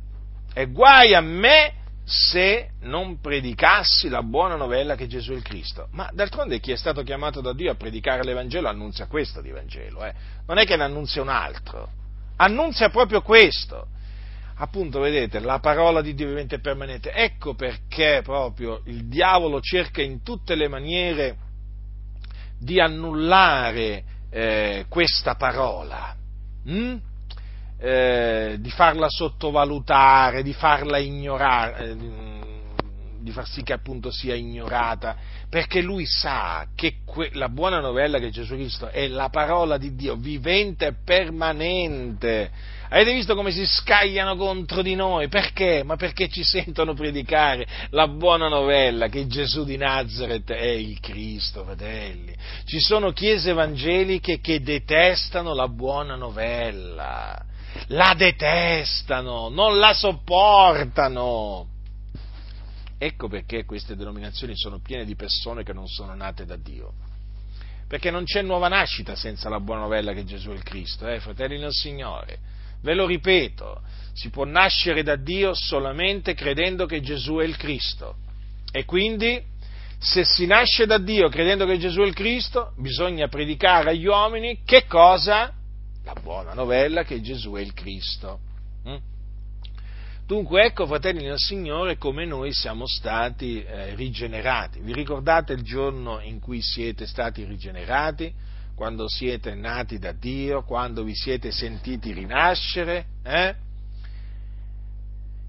E guai a me se non predicassi la buona novella che Gesù è il Cristo. Ma d'altronde chi è stato chiamato da Dio a predicare l'Evangelo annunzia questo di Vangelo, eh? non è che ne annunzia un altro, annunzia proprio questo. Appunto, vedete, la parola di Dio vivente e permanente. Ecco perché proprio il diavolo cerca in tutte le maniere di annullare eh, questa parola. Mm? Eh, di farla sottovalutare, di farla ignorare, eh, di far sì che appunto sia ignorata, perché lui sa che que- la buona novella che Gesù Cristo è la parola di Dio vivente e permanente. Avete visto come si scagliano contro di noi? Perché? Ma perché ci sentono predicare la buona novella che Gesù di Nazareth è il Cristo, fratelli. Ci sono chiese evangeliche che detestano la buona novella la detestano, non la sopportano. Ecco perché queste denominazioni sono piene di persone che non sono nate da Dio. Perché non c'è nuova nascita senza la buona novella che Gesù è il Cristo, eh, fratelli del Signore. Ve lo ripeto, si può nascere da Dio solamente credendo che Gesù è il Cristo. E quindi, se si nasce da Dio credendo che Gesù è il Cristo, bisogna predicare agli uomini che cosa? La buona novella che Gesù è il Cristo. Mm? Dunque ecco, fratelli del Signore, come noi siamo stati eh, rigenerati. Vi ricordate il giorno in cui siete stati rigenerati? Quando siete nati da Dio, quando vi siete sentiti rinascere? Eh?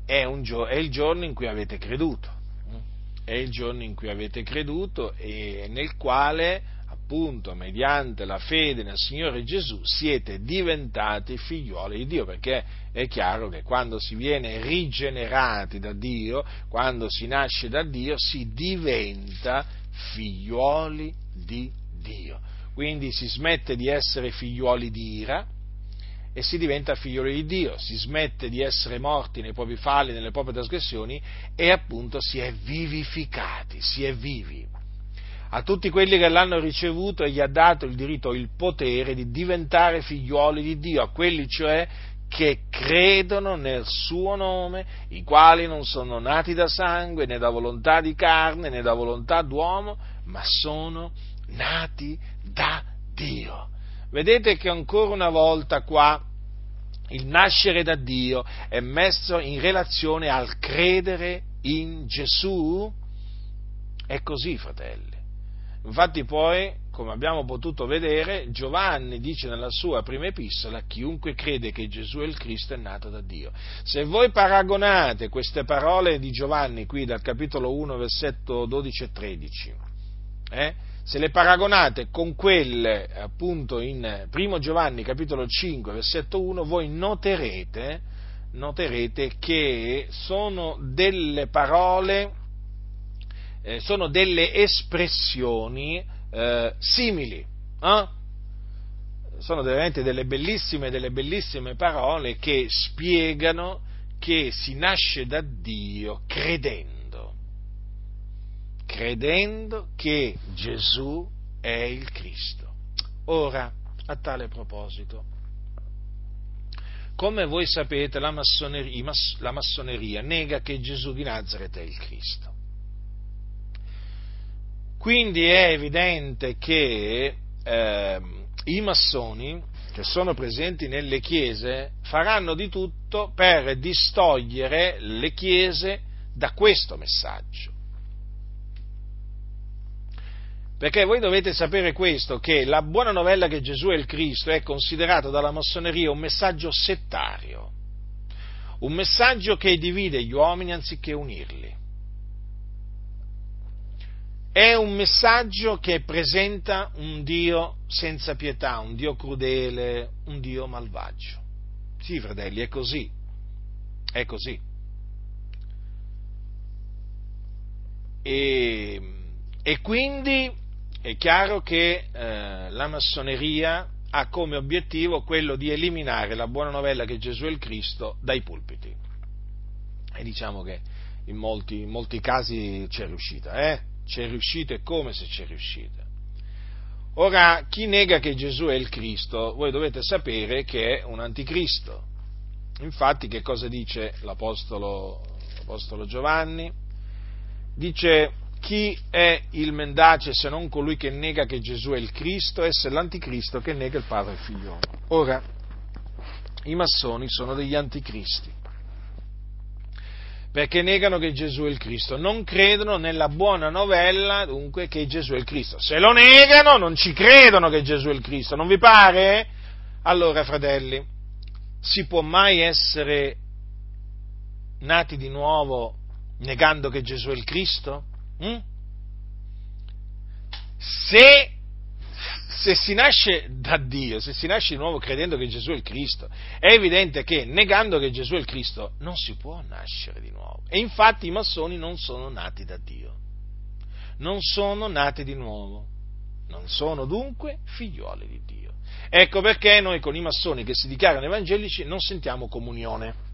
È, gio- è il giorno in cui avete creduto. Mm? È il giorno in cui avete creduto e nel quale appunto mediante la fede nel Signore Gesù siete diventati figlioli di Dio, perché è chiaro che quando si viene rigenerati da Dio, quando si nasce da Dio, si diventa figlioli di Dio. Quindi si smette di essere figlioli di ira e si diventa figlioli di Dio, si smette di essere morti nei propri falli, nelle proprie trasgressioni e appunto si è vivificati, si è vivi a tutti quelli che l'hanno ricevuto egli ha dato il diritto, il potere di diventare figlioli di Dio, a quelli cioè che credono nel suo nome, i quali non sono nati da sangue, né da volontà di carne, né da volontà d'uomo, ma sono nati da Dio. Vedete che ancora una volta qua il nascere da Dio è messo in relazione al credere in Gesù? È così, fratelli. Infatti poi, come abbiamo potuto vedere, Giovanni dice nella sua prima epistola, chiunque crede che Gesù è il Cristo è nato da Dio. Se voi paragonate queste parole di Giovanni qui dal capitolo 1, versetto 12 e 13, eh, se le paragonate con quelle appunto in 1 Giovanni capitolo 5, versetto 1, voi noterete, noterete che sono delle parole eh, sono delle espressioni eh, simili. Eh? Sono veramente delle bellissime, delle bellissime parole che spiegano che si nasce da Dio credendo. credendo che Gesù è il Cristo. Ora, a tale proposito, come voi sapete, la massoneria, la massoneria, nega che Gesù di Nazareth è il Cristo. Quindi è evidente che eh, i massoni che sono presenti nelle chiese faranno di tutto per distogliere le chiese da questo messaggio. Perché voi dovete sapere questo, che la buona novella che Gesù è il Cristo è considerato dalla massoneria un messaggio settario, un messaggio che divide gli uomini anziché unirli. È un messaggio che presenta un Dio senza pietà, un Dio crudele, un Dio malvagio. Sì, fratelli, è così. È così. E, e quindi è chiaro che eh, la massoneria ha come obiettivo quello di eliminare la buona novella che Gesù è il Cristo dai pulpiti. E diciamo che in molti, in molti casi c'è riuscita, eh? C'è riuscita e come se c'è riuscita. Ora, chi nega che Gesù è il Cristo, voi dovete sapere che è un anticristo. Infatti, che cosa dice l'Apostolo, l'Apostolo Giovanni? Dice chi è il mendace se non colui che nega che Gesù è il Cristo? Esso è l'anticristo che nega il Padre e il Figlio. Ora, i massoni sono degli anticristi perché negano che Gesù è il Cristo, non credono nella buona novella dunque che Gesù è il Cristo. Se lo negano non ci credono che Gesù è il Cristo, non vi pare? Allora, fratelli, si può mai essere nati di nuovo negando che Gesù è il Cristo? Mm? Se, se, si nasce da Dio, se si nasce di nuovo credendo che Gesù è il Cristo, è evidente che negando che Gesù è il Cristo non si può nascere di nuovo. E infatti i massoni non sono nati da Dio, non sono nati di nuovo, non sono dunque figlioli di Dio. Ecco perché noi con i massoni che si dichiarano evangelici non sentiamo comunione.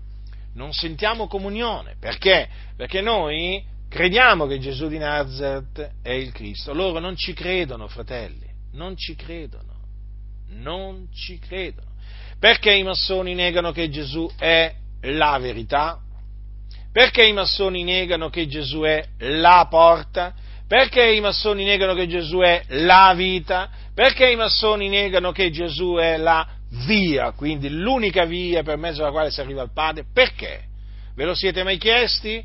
Non sentiamo comunione. Perché? Perché noi Crediamo che Gesù di Nazareth è il Cristo. Loro non ci credono, fratelli, non ci credono, non ci credono. Perché i massoni negano che Gesù è la verità? Perché i massoni negano che Gesù è la porta? Perché i massoni negano che Gesù è la vita? Perché i massoni negano che Gesù è la via, quindi l'unica via per mezzo della quale si arriva al Padre? Perché? Ve lo siete mai chiesti?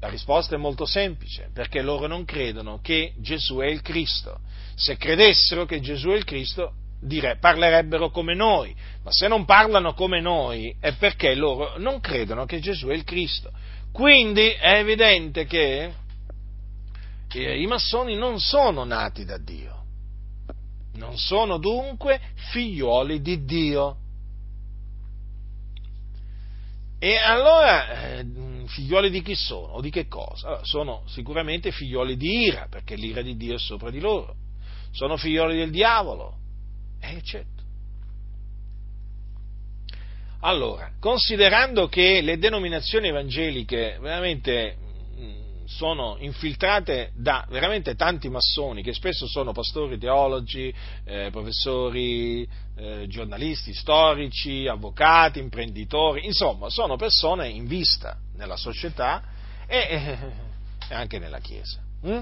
La risposta è molto semplice, perché loro non credono che Gesù è il Cristo. Se credessero che Gesù è il Cristo, dire, parlerebbero come noi, ma se non parlano come noi è perché loro non credono che Gesù è il Cristo. Quindi è evidente che i massoni non sono nati da Dio, non sono dunque figlioli di Dio. E allora eh, figlioli di chi sono o di che cosa? Allora, sono sicuramente figlioli di ira, perché l'ira di Dio è sopra di loro. Sono figlioli del diavolo. Eh, certo. Allora, considerando che le denominazioni evangeliche veramente sono infiltrate da veramente tanti massoni che spesso sono pastori, teologi, eh, professori, eh, giornalisti, storici, avvocati, imprenditori, insomma sono persone in vista nella società e, e anche nella Chiesa. Mm?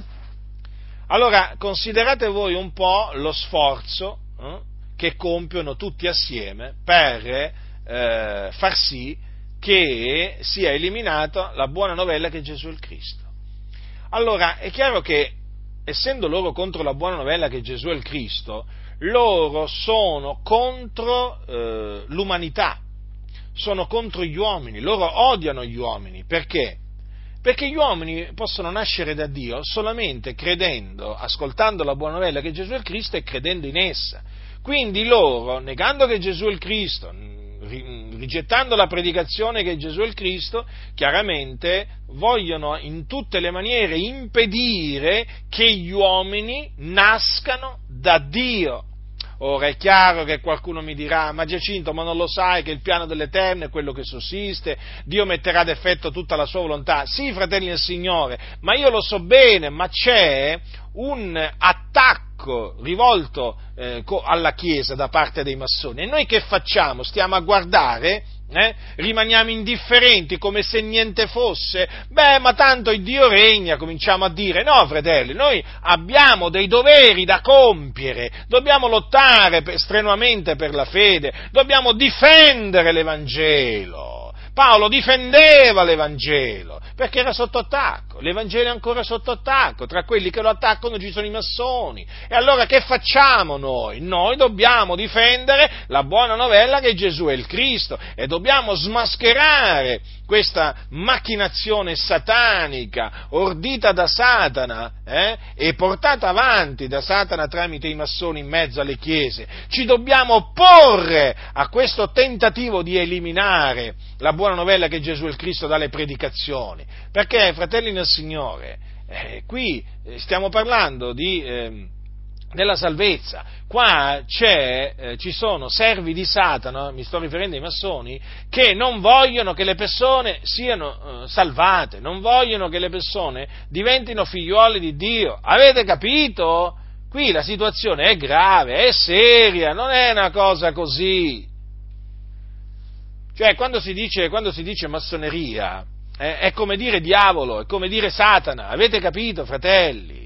Allora considerate voi un po' lo sforzo eh, che compiono tutti assieme per eh, far sì che sia eliminata la buona novella che Gesù è il Cristo. Allora, è chiaro che, essendo loro contro la buona novella che Gesù è il Cristo, loro sono contro eh, l'umanità, sono contro gli uomini, loro odiano gli uomini, perché? Perché gli uomini possono nascere da Dio solamente credendo, ascoltando la buona novella che Gesù è il Cristo e credendo in essa. Quindi loro, negando che Gesù è il Cristo, rigettando la predicazione che Gesù è il Cristo, chiaramente vogliono in tutte le maniere impedire che gli uomini nascano da Dio. Ora è chiaro che qualcuno mi dirà, ma Giacinto, ma non lo sai che il piano dell'Eterno è quello che sussiste, Dio metterà ad effetto tutta la sua volontà. Sì, fratelli del Signore, ma io lo so bene, ma c'è un attacco rivolto eh, alla Chiesa da parte dei massoni. E noi che facciamo? Stiamo a guardare? Eh? Rimaniamo indifferenti come se niente fosse? Beh, ma tanto il Dio regna, cominciamo a dire. No, fratelli, noi abbiamo dei doveri da compiere, dobbiamo lottare strenuamente per la fede, dobbiamo difendere l'Evangelo. Paolo difendeva l'Evangelo perché era sotto attacco, l'Evangelo è ancora sotto attacco, tra quelli che lo attaccano ci sono i massoni. E allora che facciamo noi? Noi dobbiamo difendere la buona novella che Gesù è il Cristo e dobbiamo smascherare questa macchinazione satanica ordita da Satana eh, e portata avanti da Satana tramite i massoni in mezzo alle chiese. Ci dobbiamo opporre a questo tentativo di eliminare la buona novella che Gesù è il Cristo dalle predicazioni. Perché, fratelli nel Signore, eh, qui eh, stiamo parlando di, eh, della salvezza. Qua eh, ci sono servi di Satana, mi sto riferendo ai massoni, che non vogliono che le persone siano eh, salvate, non vogliono che le persone diventino figliuoli di Dio. Avete capito? Qui la situazione è grave, è seria, non è una cosa così. Cioè, quando si dice, quando si dice massoneria, eh, è come dire diavolo, è come dire Satana, avete capito, fratelli?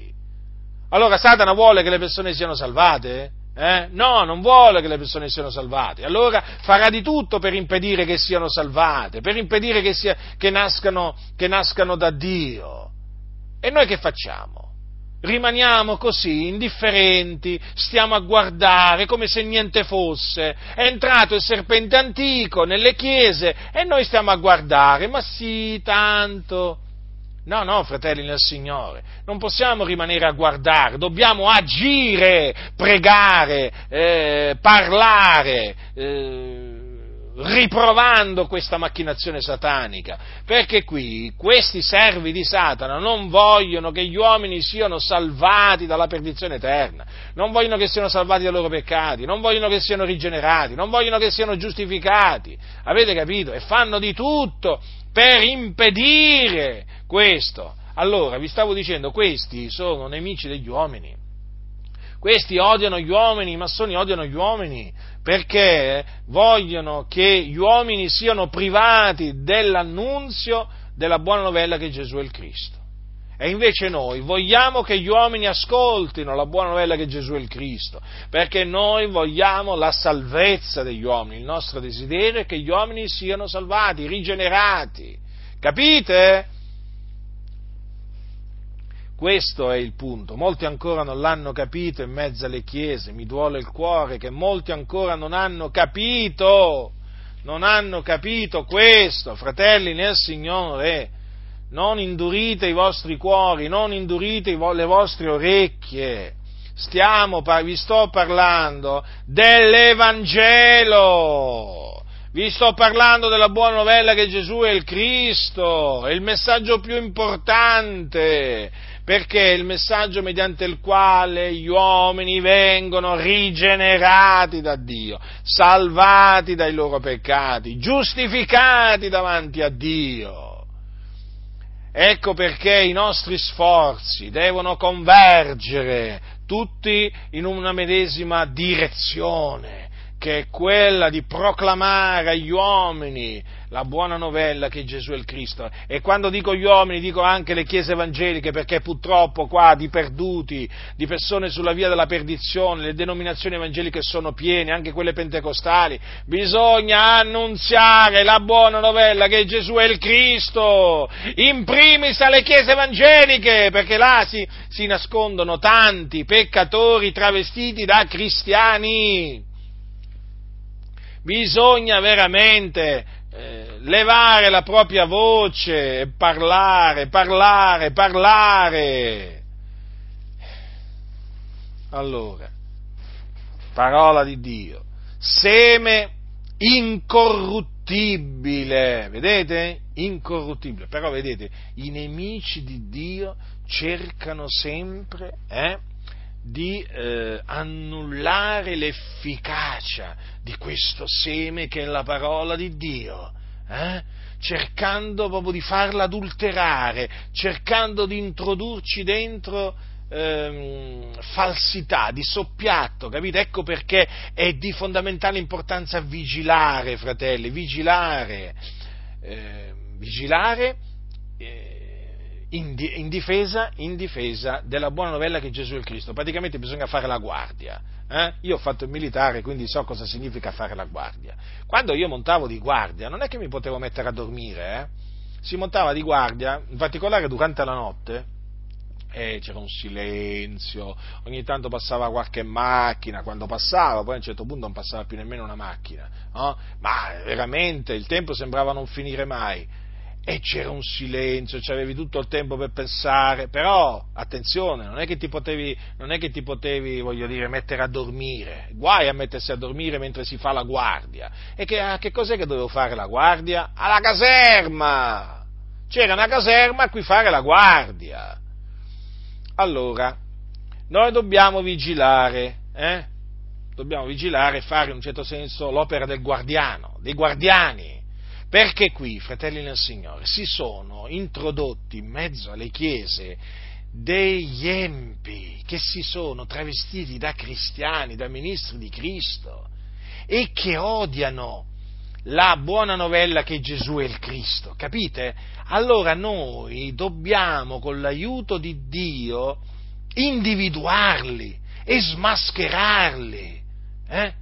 Allora Satana vuole che le persone siano salvate? Eh? No, non vuole che le persone siano salvate. Allora farà di tutto per impedire che siano salvate, per impedire che, sia, che, nascano, che nascano da Dio. E noi che facciamo? rimaniamo così indifferenti, stiamo a guardare come se niente fosse. È entrato il serpente antico nelle chiese e noi stiamo a guardare, ma sì, tanto. No, no, fratelli nel Signore, non possiamo rimanere a guardare, dobbiamo agire, pregare, eh, parlare. Eh, riprovando questa macchinazione satanica, perché qui questi servi di Satana non vogliono che gli uomini siano salvati dalla perdizione eterna, non vogliono che siano salvati dai loro peccati, non vogliono che siano rigenerati, non vogliono che siano giustificati, avete capito? E fanno di tutto per impedire questo. Allora, vi stavo dicendo, questi sono nemici degli uomini. Questi odiano gli uomini, i massoni odiano gli uomini perché vogliono che gli uomini siano privati dell'annunzio della buona novella che Gesù è il Cristo. E invece noi vogliamo che gli uomini ascoltino la buona novella che Gesù è il Cristo, perché noi vogliamo la salvezza degli uomini, il nostro desiderio è che gli uomini siano salvati, rigenerati. Capite? Questo è il punto. Molti ancora non l'hanno capito in mezzo alle chiese. Mi duole il cuore che molti ancora non hanno capito. Non hanno capito questo, fratelli nel Signore. Non indurite i vostri cuori, non indurite le vostre orecchie. Stiamo, vi sto parlando dell'Evangelo. Vi sto parlando della buona novella che Gesù è il Cristo, è il messaggio più importante perché il messaggio mediante il quale gli uomini vengono rigenerati da Dio, salvati dai loro peccati, giustificati davanti a Dio. Ecco perché i nostri sforzi devono convergere tutti in una medesima direzione, che è quella di proclamare agli uomini la buona novella che Gesù è il Cristo. E quando dico gli uomini, dico anche le chiese evangeliche, perché purtroppo qua di perduti, di persone sulla via della perdizione, le denominazioni evangeliche sono piene, anche quelle pentecostali. Bisogna annunziare la buona novella che Gesù è il Cristo, in primis alle chiese evangeliche, perché là si, si nascondono tanti peccatori travestiti da cristiani bisogna veramente eh, levare la propria voce e parlare, parlare, parlare. Allora, parola di Dio, seme incorruttibile, vedete? Incorruttibile, però vedete, i nemici di Dio cercano sempre eh, di eh, annullare l'efficacia di questo seme che è la parola di Dio, eh? cercando proprio di farla adulterare, cercando di introdurci dentro ehm, falsità, di soppiatto, capite? Ecco perché è di fondamentale importanza vigilare, fratelli, vigilare, eh, vigilare. Eh, in, in, difesa, in, difesa, della buona novella che Gesù il Cristo. Praticamente bisogna fare la guardia. Eh? Io ho fatto il militare, quindi so cosa significa fare la guardia. Quando io montavo di guardia, non è che mi potevo mettere a dormire, eh? si montava di guardia, in particolare durante la notte, e c'era un silenzio, ogni tanto passava qualche macchina, quando passava, poi a un certo punto non passava più nemmeno una macchina, no? ma veramente il tempo sembrava non finire mai e c'era un silenzio, avevi tutto il tempo per pensare, però attenzione, non è che ti potevi, che ti potevi voglio dire, mettere a dormire, guai a mettersi a dormire mentre si fa la guardia. E che, a che cos'è che dovevo fare la guardia? Alla caserma! C'era una caserma a cui fare la guardia. Allora, noi dobbiamo vigilare, eh? Dobbiamo vigilare e fare in un certo senso l'opera del guardiano, dei guardiani perché qui, fratelli nel Signore, si sono introdotti in mezzo alle chiese degli empi che si sono travestiti da cristiani, da ministri di Cristo e che odiano la buona novella che Gesù è il Cristo, capite? Allora noi dobbiamo con l'aiuto di Dio individuarli e smascherarli. Eh?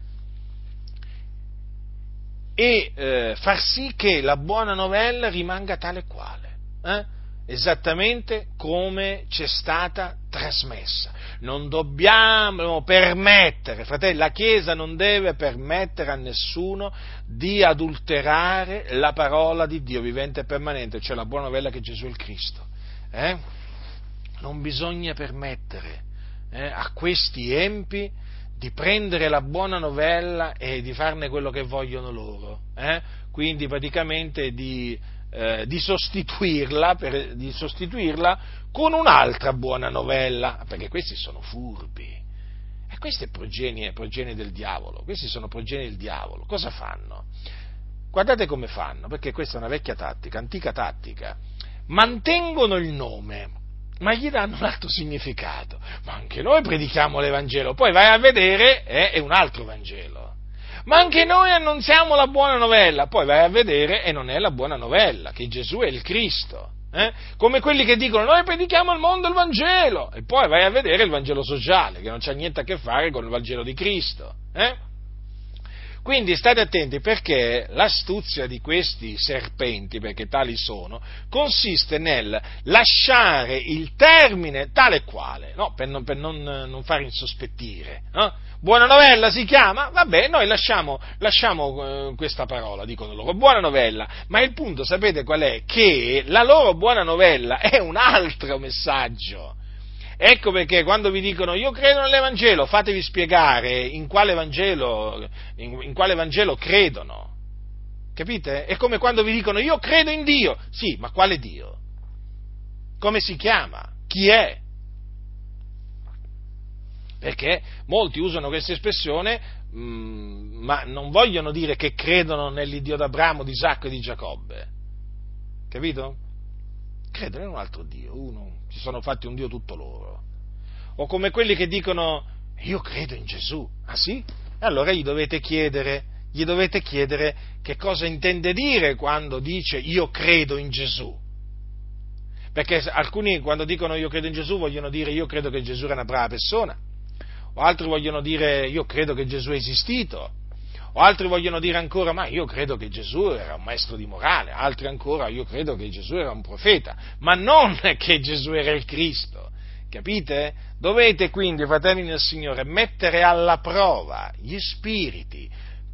E eh, far sì che la buona novella rimanga tale quale, eh? esattamente come ci è stata trasmessa. Non dobbiamo permettere, fratelli, la Chiesa non deve permettere a nessuno di adulterare la parola di Dio vivente e permanente, cioè la buona novella che Gesù è il Cristo. Eh? Non bisogna permettere eh, a questi empi di prendere la buona novella e di farne quello che vogliono loro, eh? quindi praticamente di, eh, di, sostituirla, per, di, sostituirla, con un'altra buona novella, perché questi sono furbi. E questo è progenie, progenie del diavolo, questi sono progenie del diavolo. Cosa fanno? Guardate come fanno, perché questa è una vecchia tattica, antica tattica. Mantengono il nome, ma gli danno un altro significato. Ma anche noi predichiamo l'Evangelo, poi vai a vedere, eh, è un altro Vangelo. Ma anche noi annunziamo la buona novella, poi vai a vedere e non è la buona novella, che Gesù è il Cristo. Eh? Come quelli che dicono noi predichiamo al mondo il Vangelo e poi vai a vedere il Vangelo sociale, che non c'ha niente a che fare con il Vangelo di Cristo. Eh? Quindi state attenti perché l'astuzia di questi serpenti, perché tali sono, consiste nel lasciare il termine tale quale, no? per, non, per non, non, fare insospettire. No? Buona novella si chiama? Vabbè, noi lasciamo, lasciamo eh, questa parola, dicono loro, buona novella, ma il punto sapete qual è? Che la loro buona novella è un altro messaggio Ecco perché quando vi dicono io credo nell'Evangelo, fatevi spiegare in quale Vangelo, in, in quale Vangelo credono. Capite? È come quando vi dicono io credo in Dio. Sì, ma quale Dio? Come si chiama? Chi è? Perché molti usano questa espressione, mm, ma non vogliono dire che credono nell'Iddio d'Abramo, di Isacco e di Giacobbe. Capito? Credono in un altro Dio, uno, si sono fatti un Dio tutto loro. O come quelli che dicono io credo in Gesù. Ah sì? E allora gli dovete chiedere, gli dovete chiedere che cosa intende dire quando dice io credo in Gesù. Perché alcuni quando dicono io credo in Gesù vogliono dire io credo che Gesù era una brava persona, o altri vogliono dire io credo che Gesù è esistito, o altri vogliono dire ancora, ma io credo che Gesù era un maestro di morale, altri ancora, io credo che Gesù era un profeta, ma non che Gesù era il Cristo. Capite? Dovete quindi, fratelli del Signore, mettere alla prova gli spiriti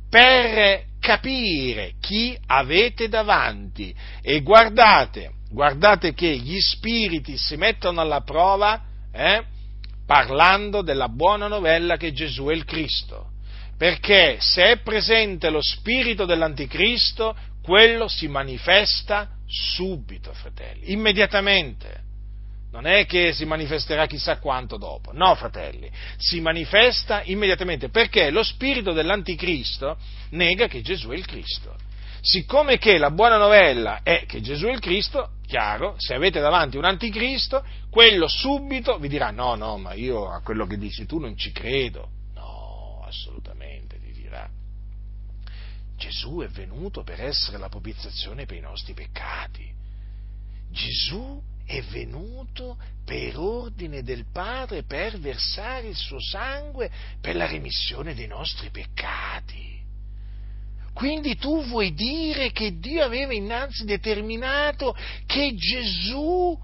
per capire chi avete davanti e guardate, guardate che gli spiriti si mettono alla prova eh, parlando della buona novella che Gesù è il Cristo perché se è presente lo spirito dell'anticristo, quello si manifesta subito, fratelli, immediatamente. non è che si manifesterà chissà quanto dopo, no fratelli, si manifesta immediatamente perché lo spirito dell'anticristo nega che Gesù è il Cristo. Siccome che la buona novella è che Gesù è il Cristo, chiaro, se avete davanti un anticristo, quello subito vi dirà no, no, ma io a quello che dici tu non ci credo. No, assolutamente. Gesù è venuto per essere la propiziazione per i nostri peccati. Gesù è venuto per ordine del Padre per versare il suo sangue per la remissione dei nostri peccati. Quindi tu vuoi dire che Dio aveva innanzi determinato che Gesù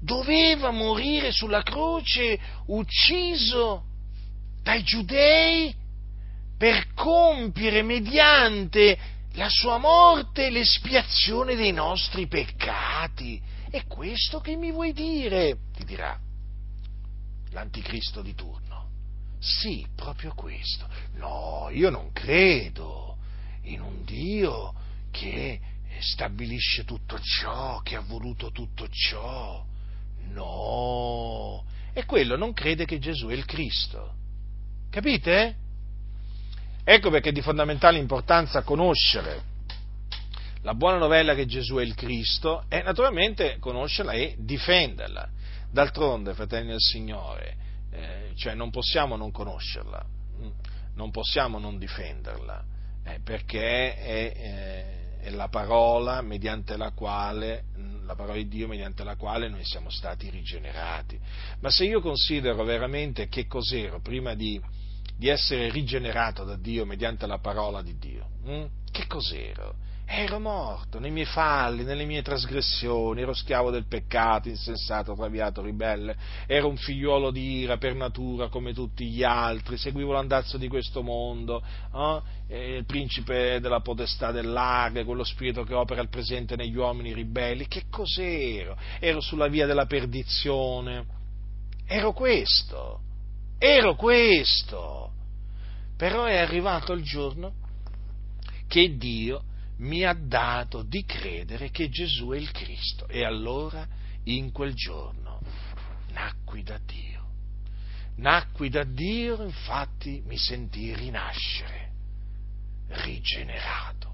doveva morire sulla croce ucciso dai giudei per compiere mediante la sua morte l'espiazione dei nostri peccati. È questo che mi vuoi dire? Ti dirà l'anticristo di turno. Sì, proprio questo. No, io non credo in un Dio che stabilisce tutto ciò, che ha voluto tutto ciò. No, e quello non crede che Gesù è il Cristo. Capite? Ecco perché è di fondamentale importanza conoscere la buona novella che Gesù è il Cristo e naturalmente conoscerla e difenderla. D'altronde, fratelli del Signore, eh, cioè non possiamo non conoscerla, mm, non possiamo non difenderla, eh, perché è, eh, è, la parola quale, mm, la parola di Dio mediante la quale noi siamo stati rigenerati. Ma se io considero veramente che cos'ero prima di, di essere rigenerato da Dio mediante la parola di Dio, hm? che cos'ero? Ero morto nei miei falli, nelle mie trasgressioni, ero schiavo del peccato, insensato, traviato, ribelle, ero un figliuolo di ira per natura come tutti gli altri, seguivo l'andazzo di questo mondo, eh? il principe della potestà dell'aria, quello spirito che opera al presente negli uomini ribelli. Che cos'ero? Ero sulla via della perdizione. Ero questo, ero questo. Però è arrivato il giorno che Dio mi ha dato di credere che Gesù è il Cristo. E allora, in quel giorno, nacqui da Dio. Nacqui da Dio, infatti mi sentii rinascere, rigenerato.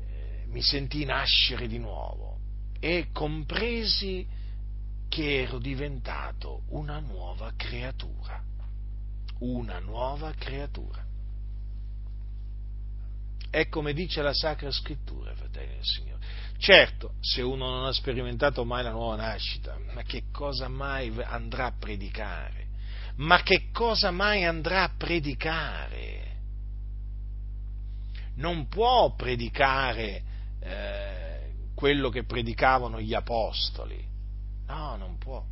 Eh, mi sentii nascere di nuovo e compresi che ero diventato una nuova creatura. Una nuova creatura. È come dice la Sacra Scrittura, fratelli del Signore. Certo, se uno non ha sperimentato mai la nuova nascita, ma che cosa mai andrà a predicare? Ma che cosa mai andrà a predicare? Non può predicare eh, quello che predicavano gli apostoli. No, non può.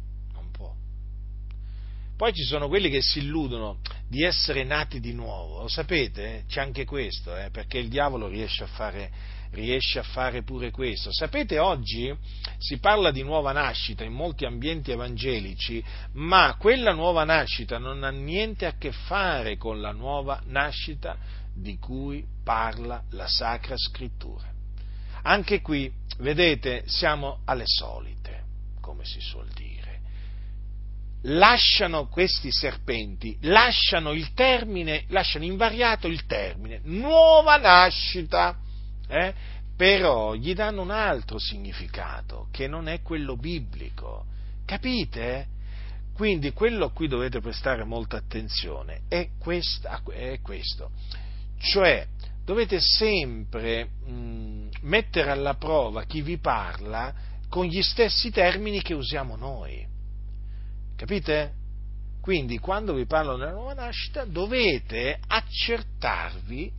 Poi ci sono quelli che si illudono di essere nati di nuovo, lo sapete? C'è anche questo, eh? perché il diavolo riesce a, fare, riesce a fare pure questo. Sapete, oggi si parla di nuova nascita in molti ambienti evangelici, ma quella nuova nascita non ha niente a che fare con la nuova nascita di cui parla la Sacra Scrittura. Anche qui, vedete, siamo alle solite, si suol dire lasciano questi serpenti, lasciano il termine, lasciano invariato il termine, nuova nascita, eh? però gli danno un altro significato, che non è quello biblico. Capite? Quindi quello a cui dovete prestare molta attenzione è, questa, è questo, cioè dovete sempre mh, mettere alla prova chi vi parla con gli stessi termini che usiamo noi. Capite? Quindi quando vi parlo della nuova nascita dovete accertarvi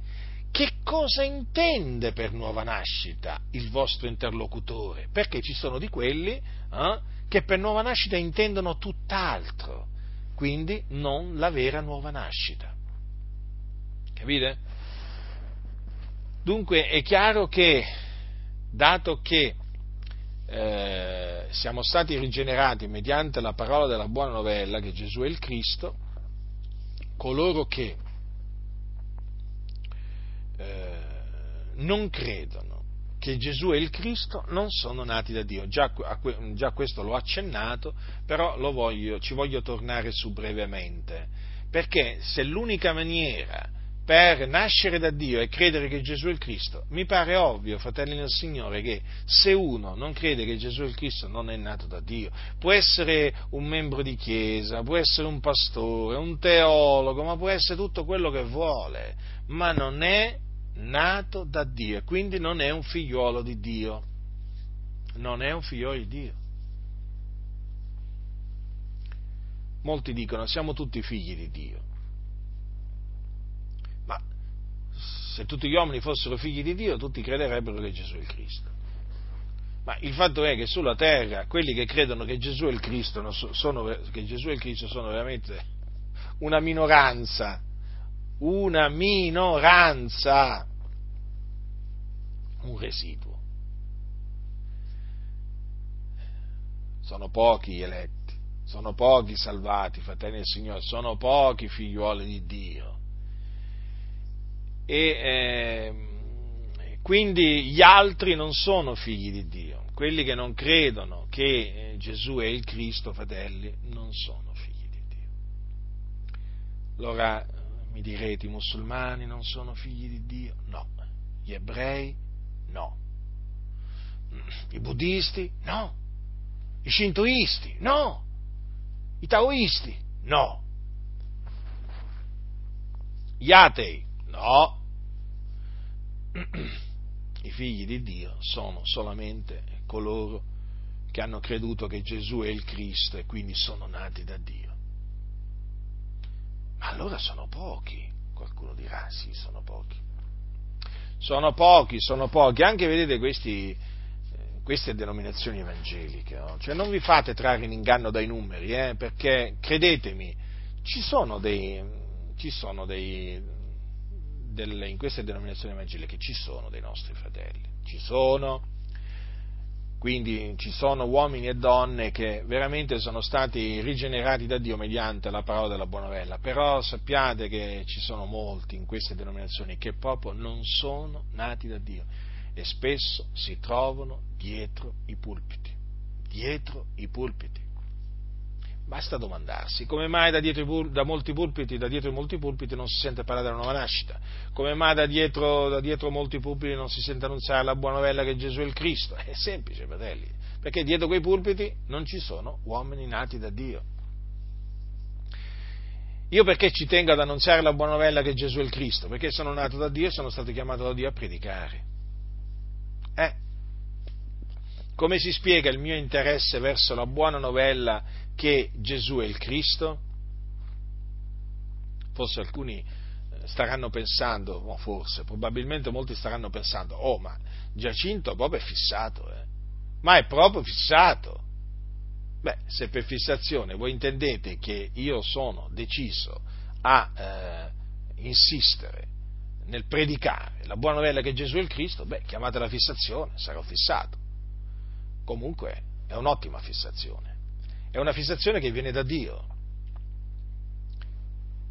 che cosa intende per nuova nascita il vostro interlocutore, perché ci sono di quelli eh, che per nuova nascita intendono tutt'altro, quindi non la vera nuova nascita. Capite? Dunque è chiaro che, dato che eh, siamo stati rigenerati mediante la parola della buona novella che Gesù è il Cristo, coloro che eh, non credono che Gesù e il Cristo non sono nati da Dio. Già, già questo l'ho accennato, però voglio, ci voglio tornare su brevemente, perché se l'unica maniera per nascere da Dio e credere che Gesù è il Cristo, mi pare ovvio, fratelli del Signore, che se uno non crede che Gesù è il Cristo non è nato da Dio. Può essere un membro di chiesa, può essere un pastore, un teologo, ma può essere tutto quello che vuole, ma non è nato da Dio e quindi non è un figliuolo di Dio. Non è un figliuolo di Dio. Molti dicono siamo tutti figli di Dio. Se tutti gli uomini fossero figli di Dio, tutti crederebbero che Gesù è il Cristo. Ma il fatto è che sulla terra quelli che credono che Gesù è il Cristo sono, è il Cristo sono veramente una minoranza una minoranza, un residuo. Sono pochi gli eletti, sono pochi salvati, fratelli del Signore, sono pochi figliuoli di Dio. E eh, quindi gli altri non sono figli di Dio, quelli che non credono che eh, Gesù è il Cristo, fratelli, non sono figli di Dio. Allora, mi direte, i musulmani non sono figli di Dio? No. Gli ebrei? No. I buddisti? No. I shintoisti? No. I taoisti? No. Gli atei? No. I figli di Dio sono solamente coloro che hanno creduto che Gesù è il Cristo e quindi sono nati da Dio. Ma allora sono pochi. Qualcuno dirà, sì, sono pochi. Sono pochi, sono pochi. Anche vedete questi, eh, queste denominazioni evangeliche. No? Cioè non vi fate trarre in inganno dai numeri, eh, perché credetemi, ci sono dei, ci sono dei delle, in queste denominazioni evangeliche ci sono dei nostri fratelli, ci sono, quindi ci sono uomini e donne che veramente sono stati rigenerati da Dio mediante la parola della buona vella, però sappiate che ci sono molti in queste denominazioni che proprio non sono nati da Dio e spesso si trovano dietro i pulpiti, dietro i pulpiti. Basta domandarsi come mai da, dietro, da, molti pulpiti, da dietro molti pulpiti non si sente parlare della nuova nascita, come mai da dietro, da dietro molti pulpiti non si sente annunziare la buona novella che Gesù è il Cristo. È semplice, fratelli, perché dietro quei pulpiti non ci sono uomini nati da Dio. Io perché ci tengo ad annunziare la buona novella che Gesù è il Cristo? Perché sono nato da Dio e sono stato chiamato da Dio a predicare. Eh? Come si spiega il mio interesse verso la buona novella che Gesù è il Cristo? Forse alcuni eh, staranno pensando, o forse, probabilmente molti staranno pensando, oh ma Giacinto proprio è fissato, eh? ma è proprio fissato. Beh, se per fissazione voi intendete che io sono deciso a eh, insistere nel predicare la buona novella che Gesù è il Cristo, beh, chiamatela fissazione, sarò fissato. Comunque è un'ottima fissazione è una fissazione che viene da Dio.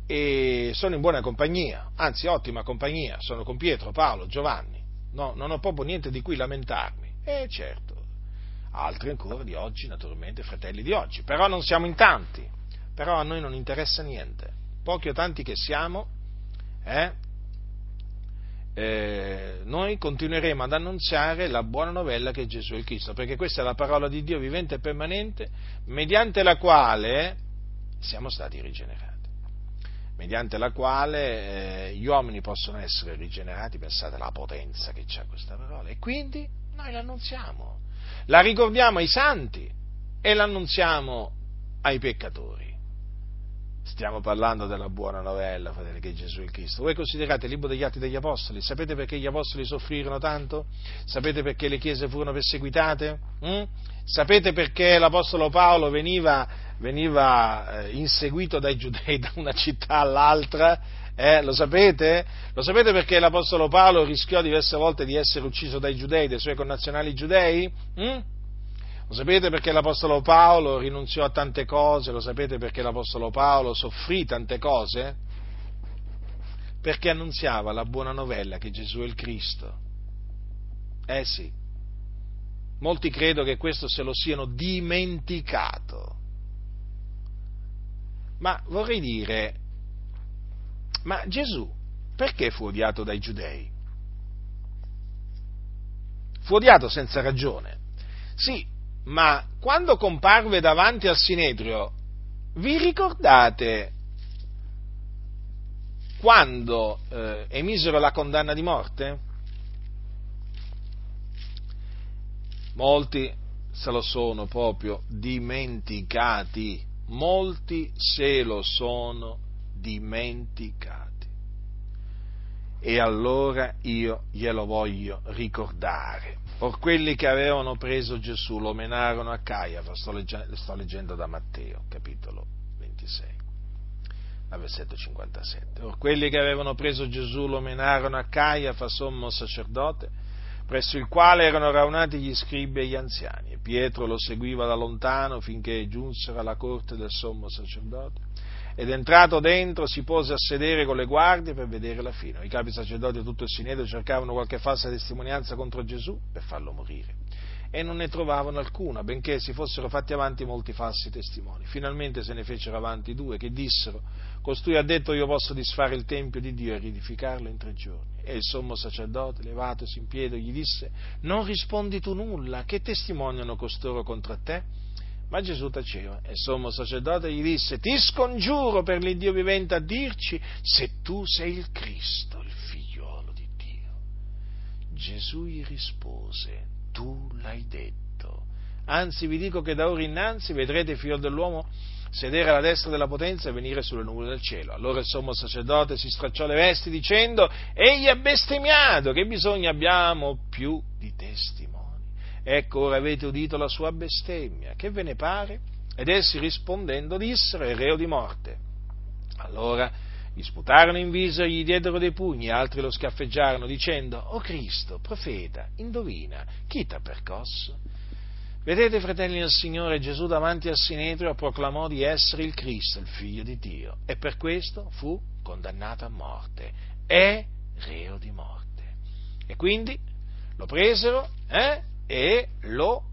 E sono in buona compagnia, anzi ottima compagnia, sono con Pietro, Paolo, Giovanni, no, non ho proprio niente di cui lamentarmi. E certo, altri ancora di oggi, naturalmente fratelli di oggi, però non siamo in tanti, però a noi non interessa niente, pochi o tanti che siamo, eh, eh, noi continueremo ad annunziare la buona novella che Gesù è il Cristo, perché questa è la parola di Dio vivente e permanente, mediante la quale siamo stati rigenerati, mediante la quale eh, gli uomini possono essere rigenerati, pensate alla potenza che c'è questa parola, e quindi noi l'annunziamo, la ricordiamo ai santi e l'annunziamo ai peccatori. Stiamo parlando della buona novella, fratelli, che è Gesù il Cristo. Voi considerate il libro degli Atti degli Apostoli? Sapete perché gli Apostoli soffrirono tanto? Sapete perché le chiese furono perseguitate? Mm? Sapete perché l'Apostolo Paolo veniva, veniva eh, inseguito dai giudei da una città all'altra? Eh, lo sapete? Lo sapete perché l'Apostolo Paolo rischiò diverse volte di essere ucciso dai giudei, dai suoi connazionali giudei? Mm? Lo sapete perché l'Apostolo Paolo rinunziò a tante cose? Lo sapete perché l'Apostolo Paolo soffrì tante cose? Perché annunziava la buona novella che Gesù è il Cristo. Eh sì, molti credo che questo se lo siano dimenticato. Ma vorrei dire, ma Gesù perché fu odiato dai giudei? Fu odiato senza ragione. Sì, ma quando comparve davanti al Sinedrio, vi ricordate quando eh, emisero la condanna di morte? Molti se lo sono proprio dimenticati, molti se lo sono dimenticati. E allora io glielo voglio ricordare. Or quelli che avevano preso Gesù lo menarono a Caiafa, sto, legge, sto leggendo da Matteo, capitolo 26, versetto 57. Or quelli che avevano preso Gesù lo menarono a Caiafa, sommo sacerdote, presso il quale erano raunati gli scribi e gli anziani, e Pietro lo seguiva da lontano finché giunsero alla corte del sommo sacerdote ed entrato dentro si pose a sedere con le guardie per vedere la fine. I capi sacerdoti e tutto il sinedrio cercavano qualche falsa testimonianza contro Gesù per farlo morire e non ne trovavano alcuna, benché si fossero fatti avanti molti falsi testimoni. Finalmente se ne fecero avanti due che dissero, costui ha detto io posso disfare il Tempio di Dio e riedificarlo in tre giorni. E il sommo sacerdote, levatosi in piedi, gli disse, non rispondi tu nulla, che testimoniano costoro contro te? Ma Gesù taceva e il sommo sacerdote gli disse, ti scongiuro per l'Iddio vivente a dirci se tu sei il Cristo, il figliolo di Dio. Gesù gli rispose, tu l'hai detto. Anzi vi dico che da ora innanzi vedrete il figlio dell'uomo sedere alla destra della potenza e venire sulle nuvole del cielo. Allora il sommo sacerdote si stracciò le vesti dicendo, egli ha bestemmiato, che bisogno abbiamo più di testimoni? Ecco, ora avete udito la sua bestemmia, che ve ne pare? Ed essi rispondendo dissero, è reo di morte. Allora gli sputarono in viso e gli diedero dei pugni, altri lo scaffeggiarono dicendo, O Cristo, profeta, indovina, chi t'ha percosso? Vedete, fratelli del Signore, Gesù davanti al Sinedrio proclamò di essere il Cristo, il Figlio di Dio, e per questo fu condannato a morte. È reo di morte. E quindi lo presero, eh? E lo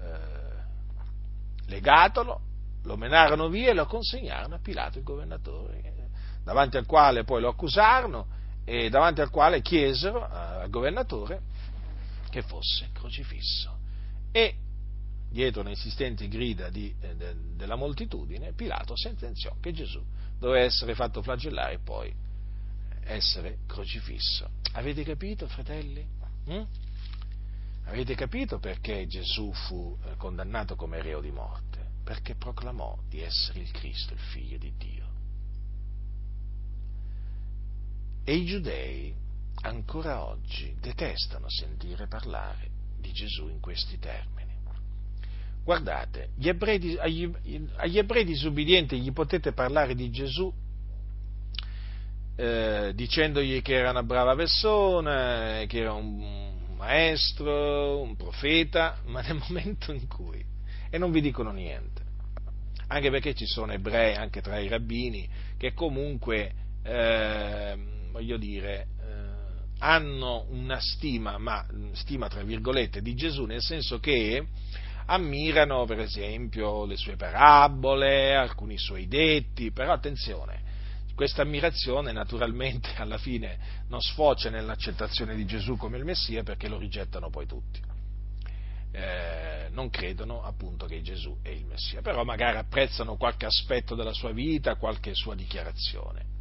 eh, legatolo, lo menarono via e lo consegnarono a Pilato il governatore, davanti al quale poi lo accusarono e davanti al quale chiesero al governatore che fosse crocifisso. E dietro le insistenti grida di, eh, de, della moltitudine, Pilato sentenziò che Gesù doveva essere fatto flagellare e poi essere crocifisso. Avete capito, fratelli? Mm? Avete capito perché Gesù fu eh, condannato come reo di morte? Perché proclamò di essere il Cristo, il figlio di Dio. E i giudei ancora oggi detestano sentire parlare di Gesù in questi termini. Guardate, gli ebrei, agli, agli ebrei disubbidienti gli potete parlare di Gesù eh, dicendogli che era una brava persona, che era un, maestro, un profeta, ma nel momento in cui, e non vi dicono niente, anche perché ci sono ebrei anche tra i rabbini che comunque, eh, voglio dire, eh, hanno una stima, ma stima tra virgolette, di Gesù, nel senso che ammirano per esempio le sue parabole, alcuni suoi detti, però attenzione, questa ammirazione naturalmente alla fine non sfocia nell'accettazione di Gesù come il Messia perché lo rigettano poi tutti. Eh, non credono appunto che Gesù è il Messia, però magari apprezzano qualche aspetto della sua vita, qualche sua dichiarazione.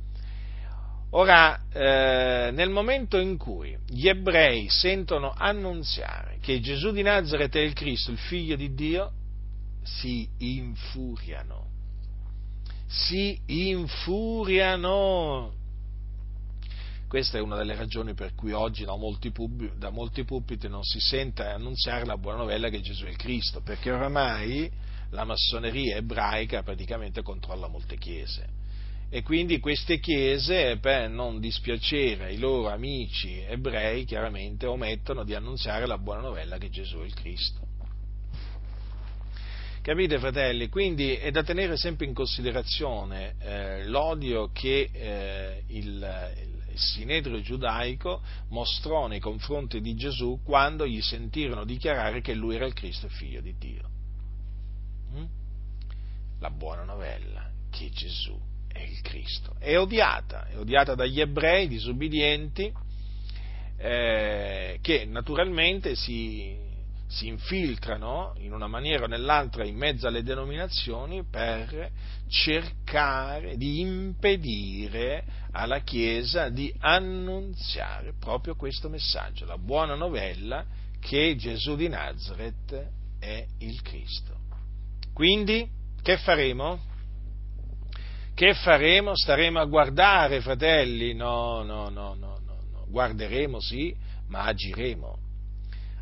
Ora, eh, nel momento in cui gli ebrei sentono annunziare che Gesù di Nazareth è il Cristo, il figlio di Dio, si infuriano si infuriano. Questa è una delle ragioni per cui oggi da molti, pubblici, da molti pulpiti non si sente annunziare la buona novella che Gesù è Cristo, perché oramai la massoneria ebraica praticamente controlla molte chiese e quindi queste chiese, per non dispiacere ai loro amici ebrei, chiaramente omettono di annunziare la buona novella che Gesù è il Cristo. Capite, fratelli? Quindi è da tenere sempre in considerazione eh, l'odio che eh, il, il sinedrio giudaico mostrò nei confronti di Gesù quando gli sentirono dichiarare che lui era il Cristo, figlio di Dio. Mm? La buona novella che Gesù è il Cristo. È odiata, è odiata dagli ebrei disubbidienti eh, che naturalmente si, si infiltrano in una maniera o nell'altra in mezzo alle denominazioni per cercare di impedire alla Chiesa di annunziare proprio questo messaggio, la buona novella che Gesù di Nazareth è il Cristo. Quindi, che faremo? Che faremo? Staremo a guardare, fratelli? No, no, no, no, no, no. guarderemo sì, ma agiremo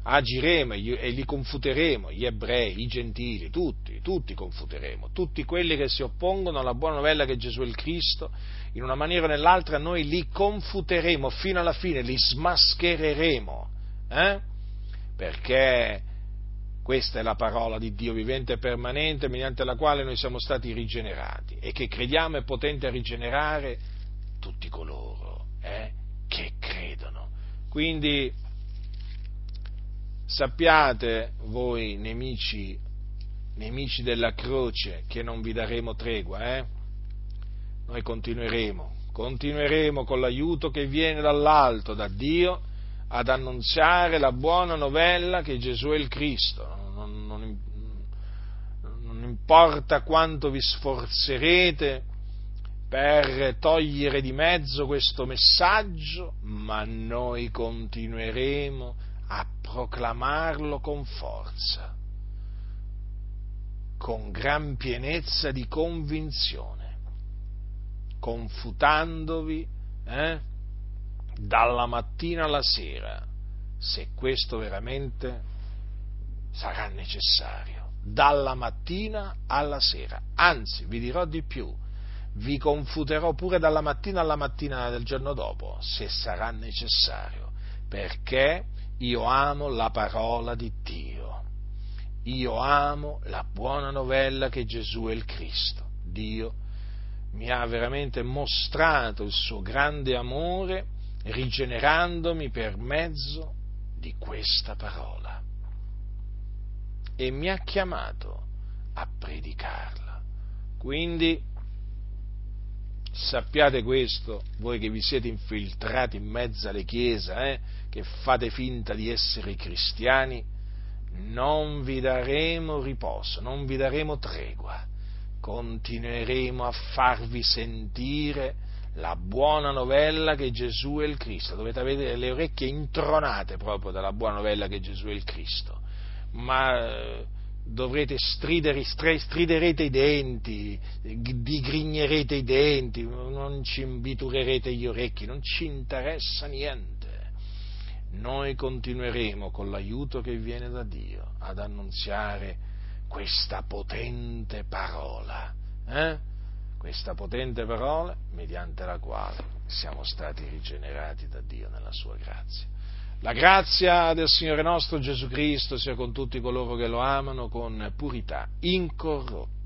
agiremo e li confuteremo, gli ebrei, i gentili, tutti, tutti confuteremo, tutti quelli che si oppongono alla buona novella che Gesù è il Cristo, in una maniera o nell'altra noi li confuteremo fino alla fine, li smaschereremo, eh? perché questa è la parola di Dio vivente e permanente mediante la quale noi siamo stati rigenerati e che crediamo è potente a rigenerare tutti coloro eh, che credono. Quindi sappiate voi nemici, nemici della croce che non vi daremo tregua, eh? Noi continueremo, continueremo con l'aiuto che viene dall'alto, da Dio, ad annunziare la buona novella che Gesù è il Cristo. Non, non, non importa quanto vi sforzerete per togliere di mezzo questo messaggio, ma noi continueremo proclamarlo con forza, con gran pienezza di convinzione, confutandovi eh, dalla mattina alla sera, se questo veramente sarà necessario, dalla mattina alla sera. Anzi, vi dirò di più, vi confuterò pure dalla mattina alla mattina del giorno dopo, se sarà necessario, perché io amo la parola di Dio. Io amo la buona novella che Gesù è il Cristo. Dio mi ha veramente mostrato il suo grande amore rigenerandomi per mezzo di questa parola e mi ha chiamato a predicarla. Quindi sappiate questo, voi che vi siete infiltrati in mezzo alle chiese, eh, che fate finta di essere cristiani, non vi daremo riposo, non vi daremo tregua, continueremo a farvi sentire la buona novella che Gesù è il Cristo. Dovete avere le orecchie intronate proprio dalla buona novella che Gesù è il Cristo. Ma eh, dovrete stridere, striderete i denti, digrignerete i denti, non ci imbiturerete gli orecchi, non ci interessa niente noi continueremo con l'aiuto che viene da Dio ad annunziare questa potente parola, eh? questa potente parola mediante la quale siamo stati rigenerati da Dio nella sua grazia. La grazia del Signore nostro Gesù Cristo sia con tutti coloro che lo amano con purità incorrotta.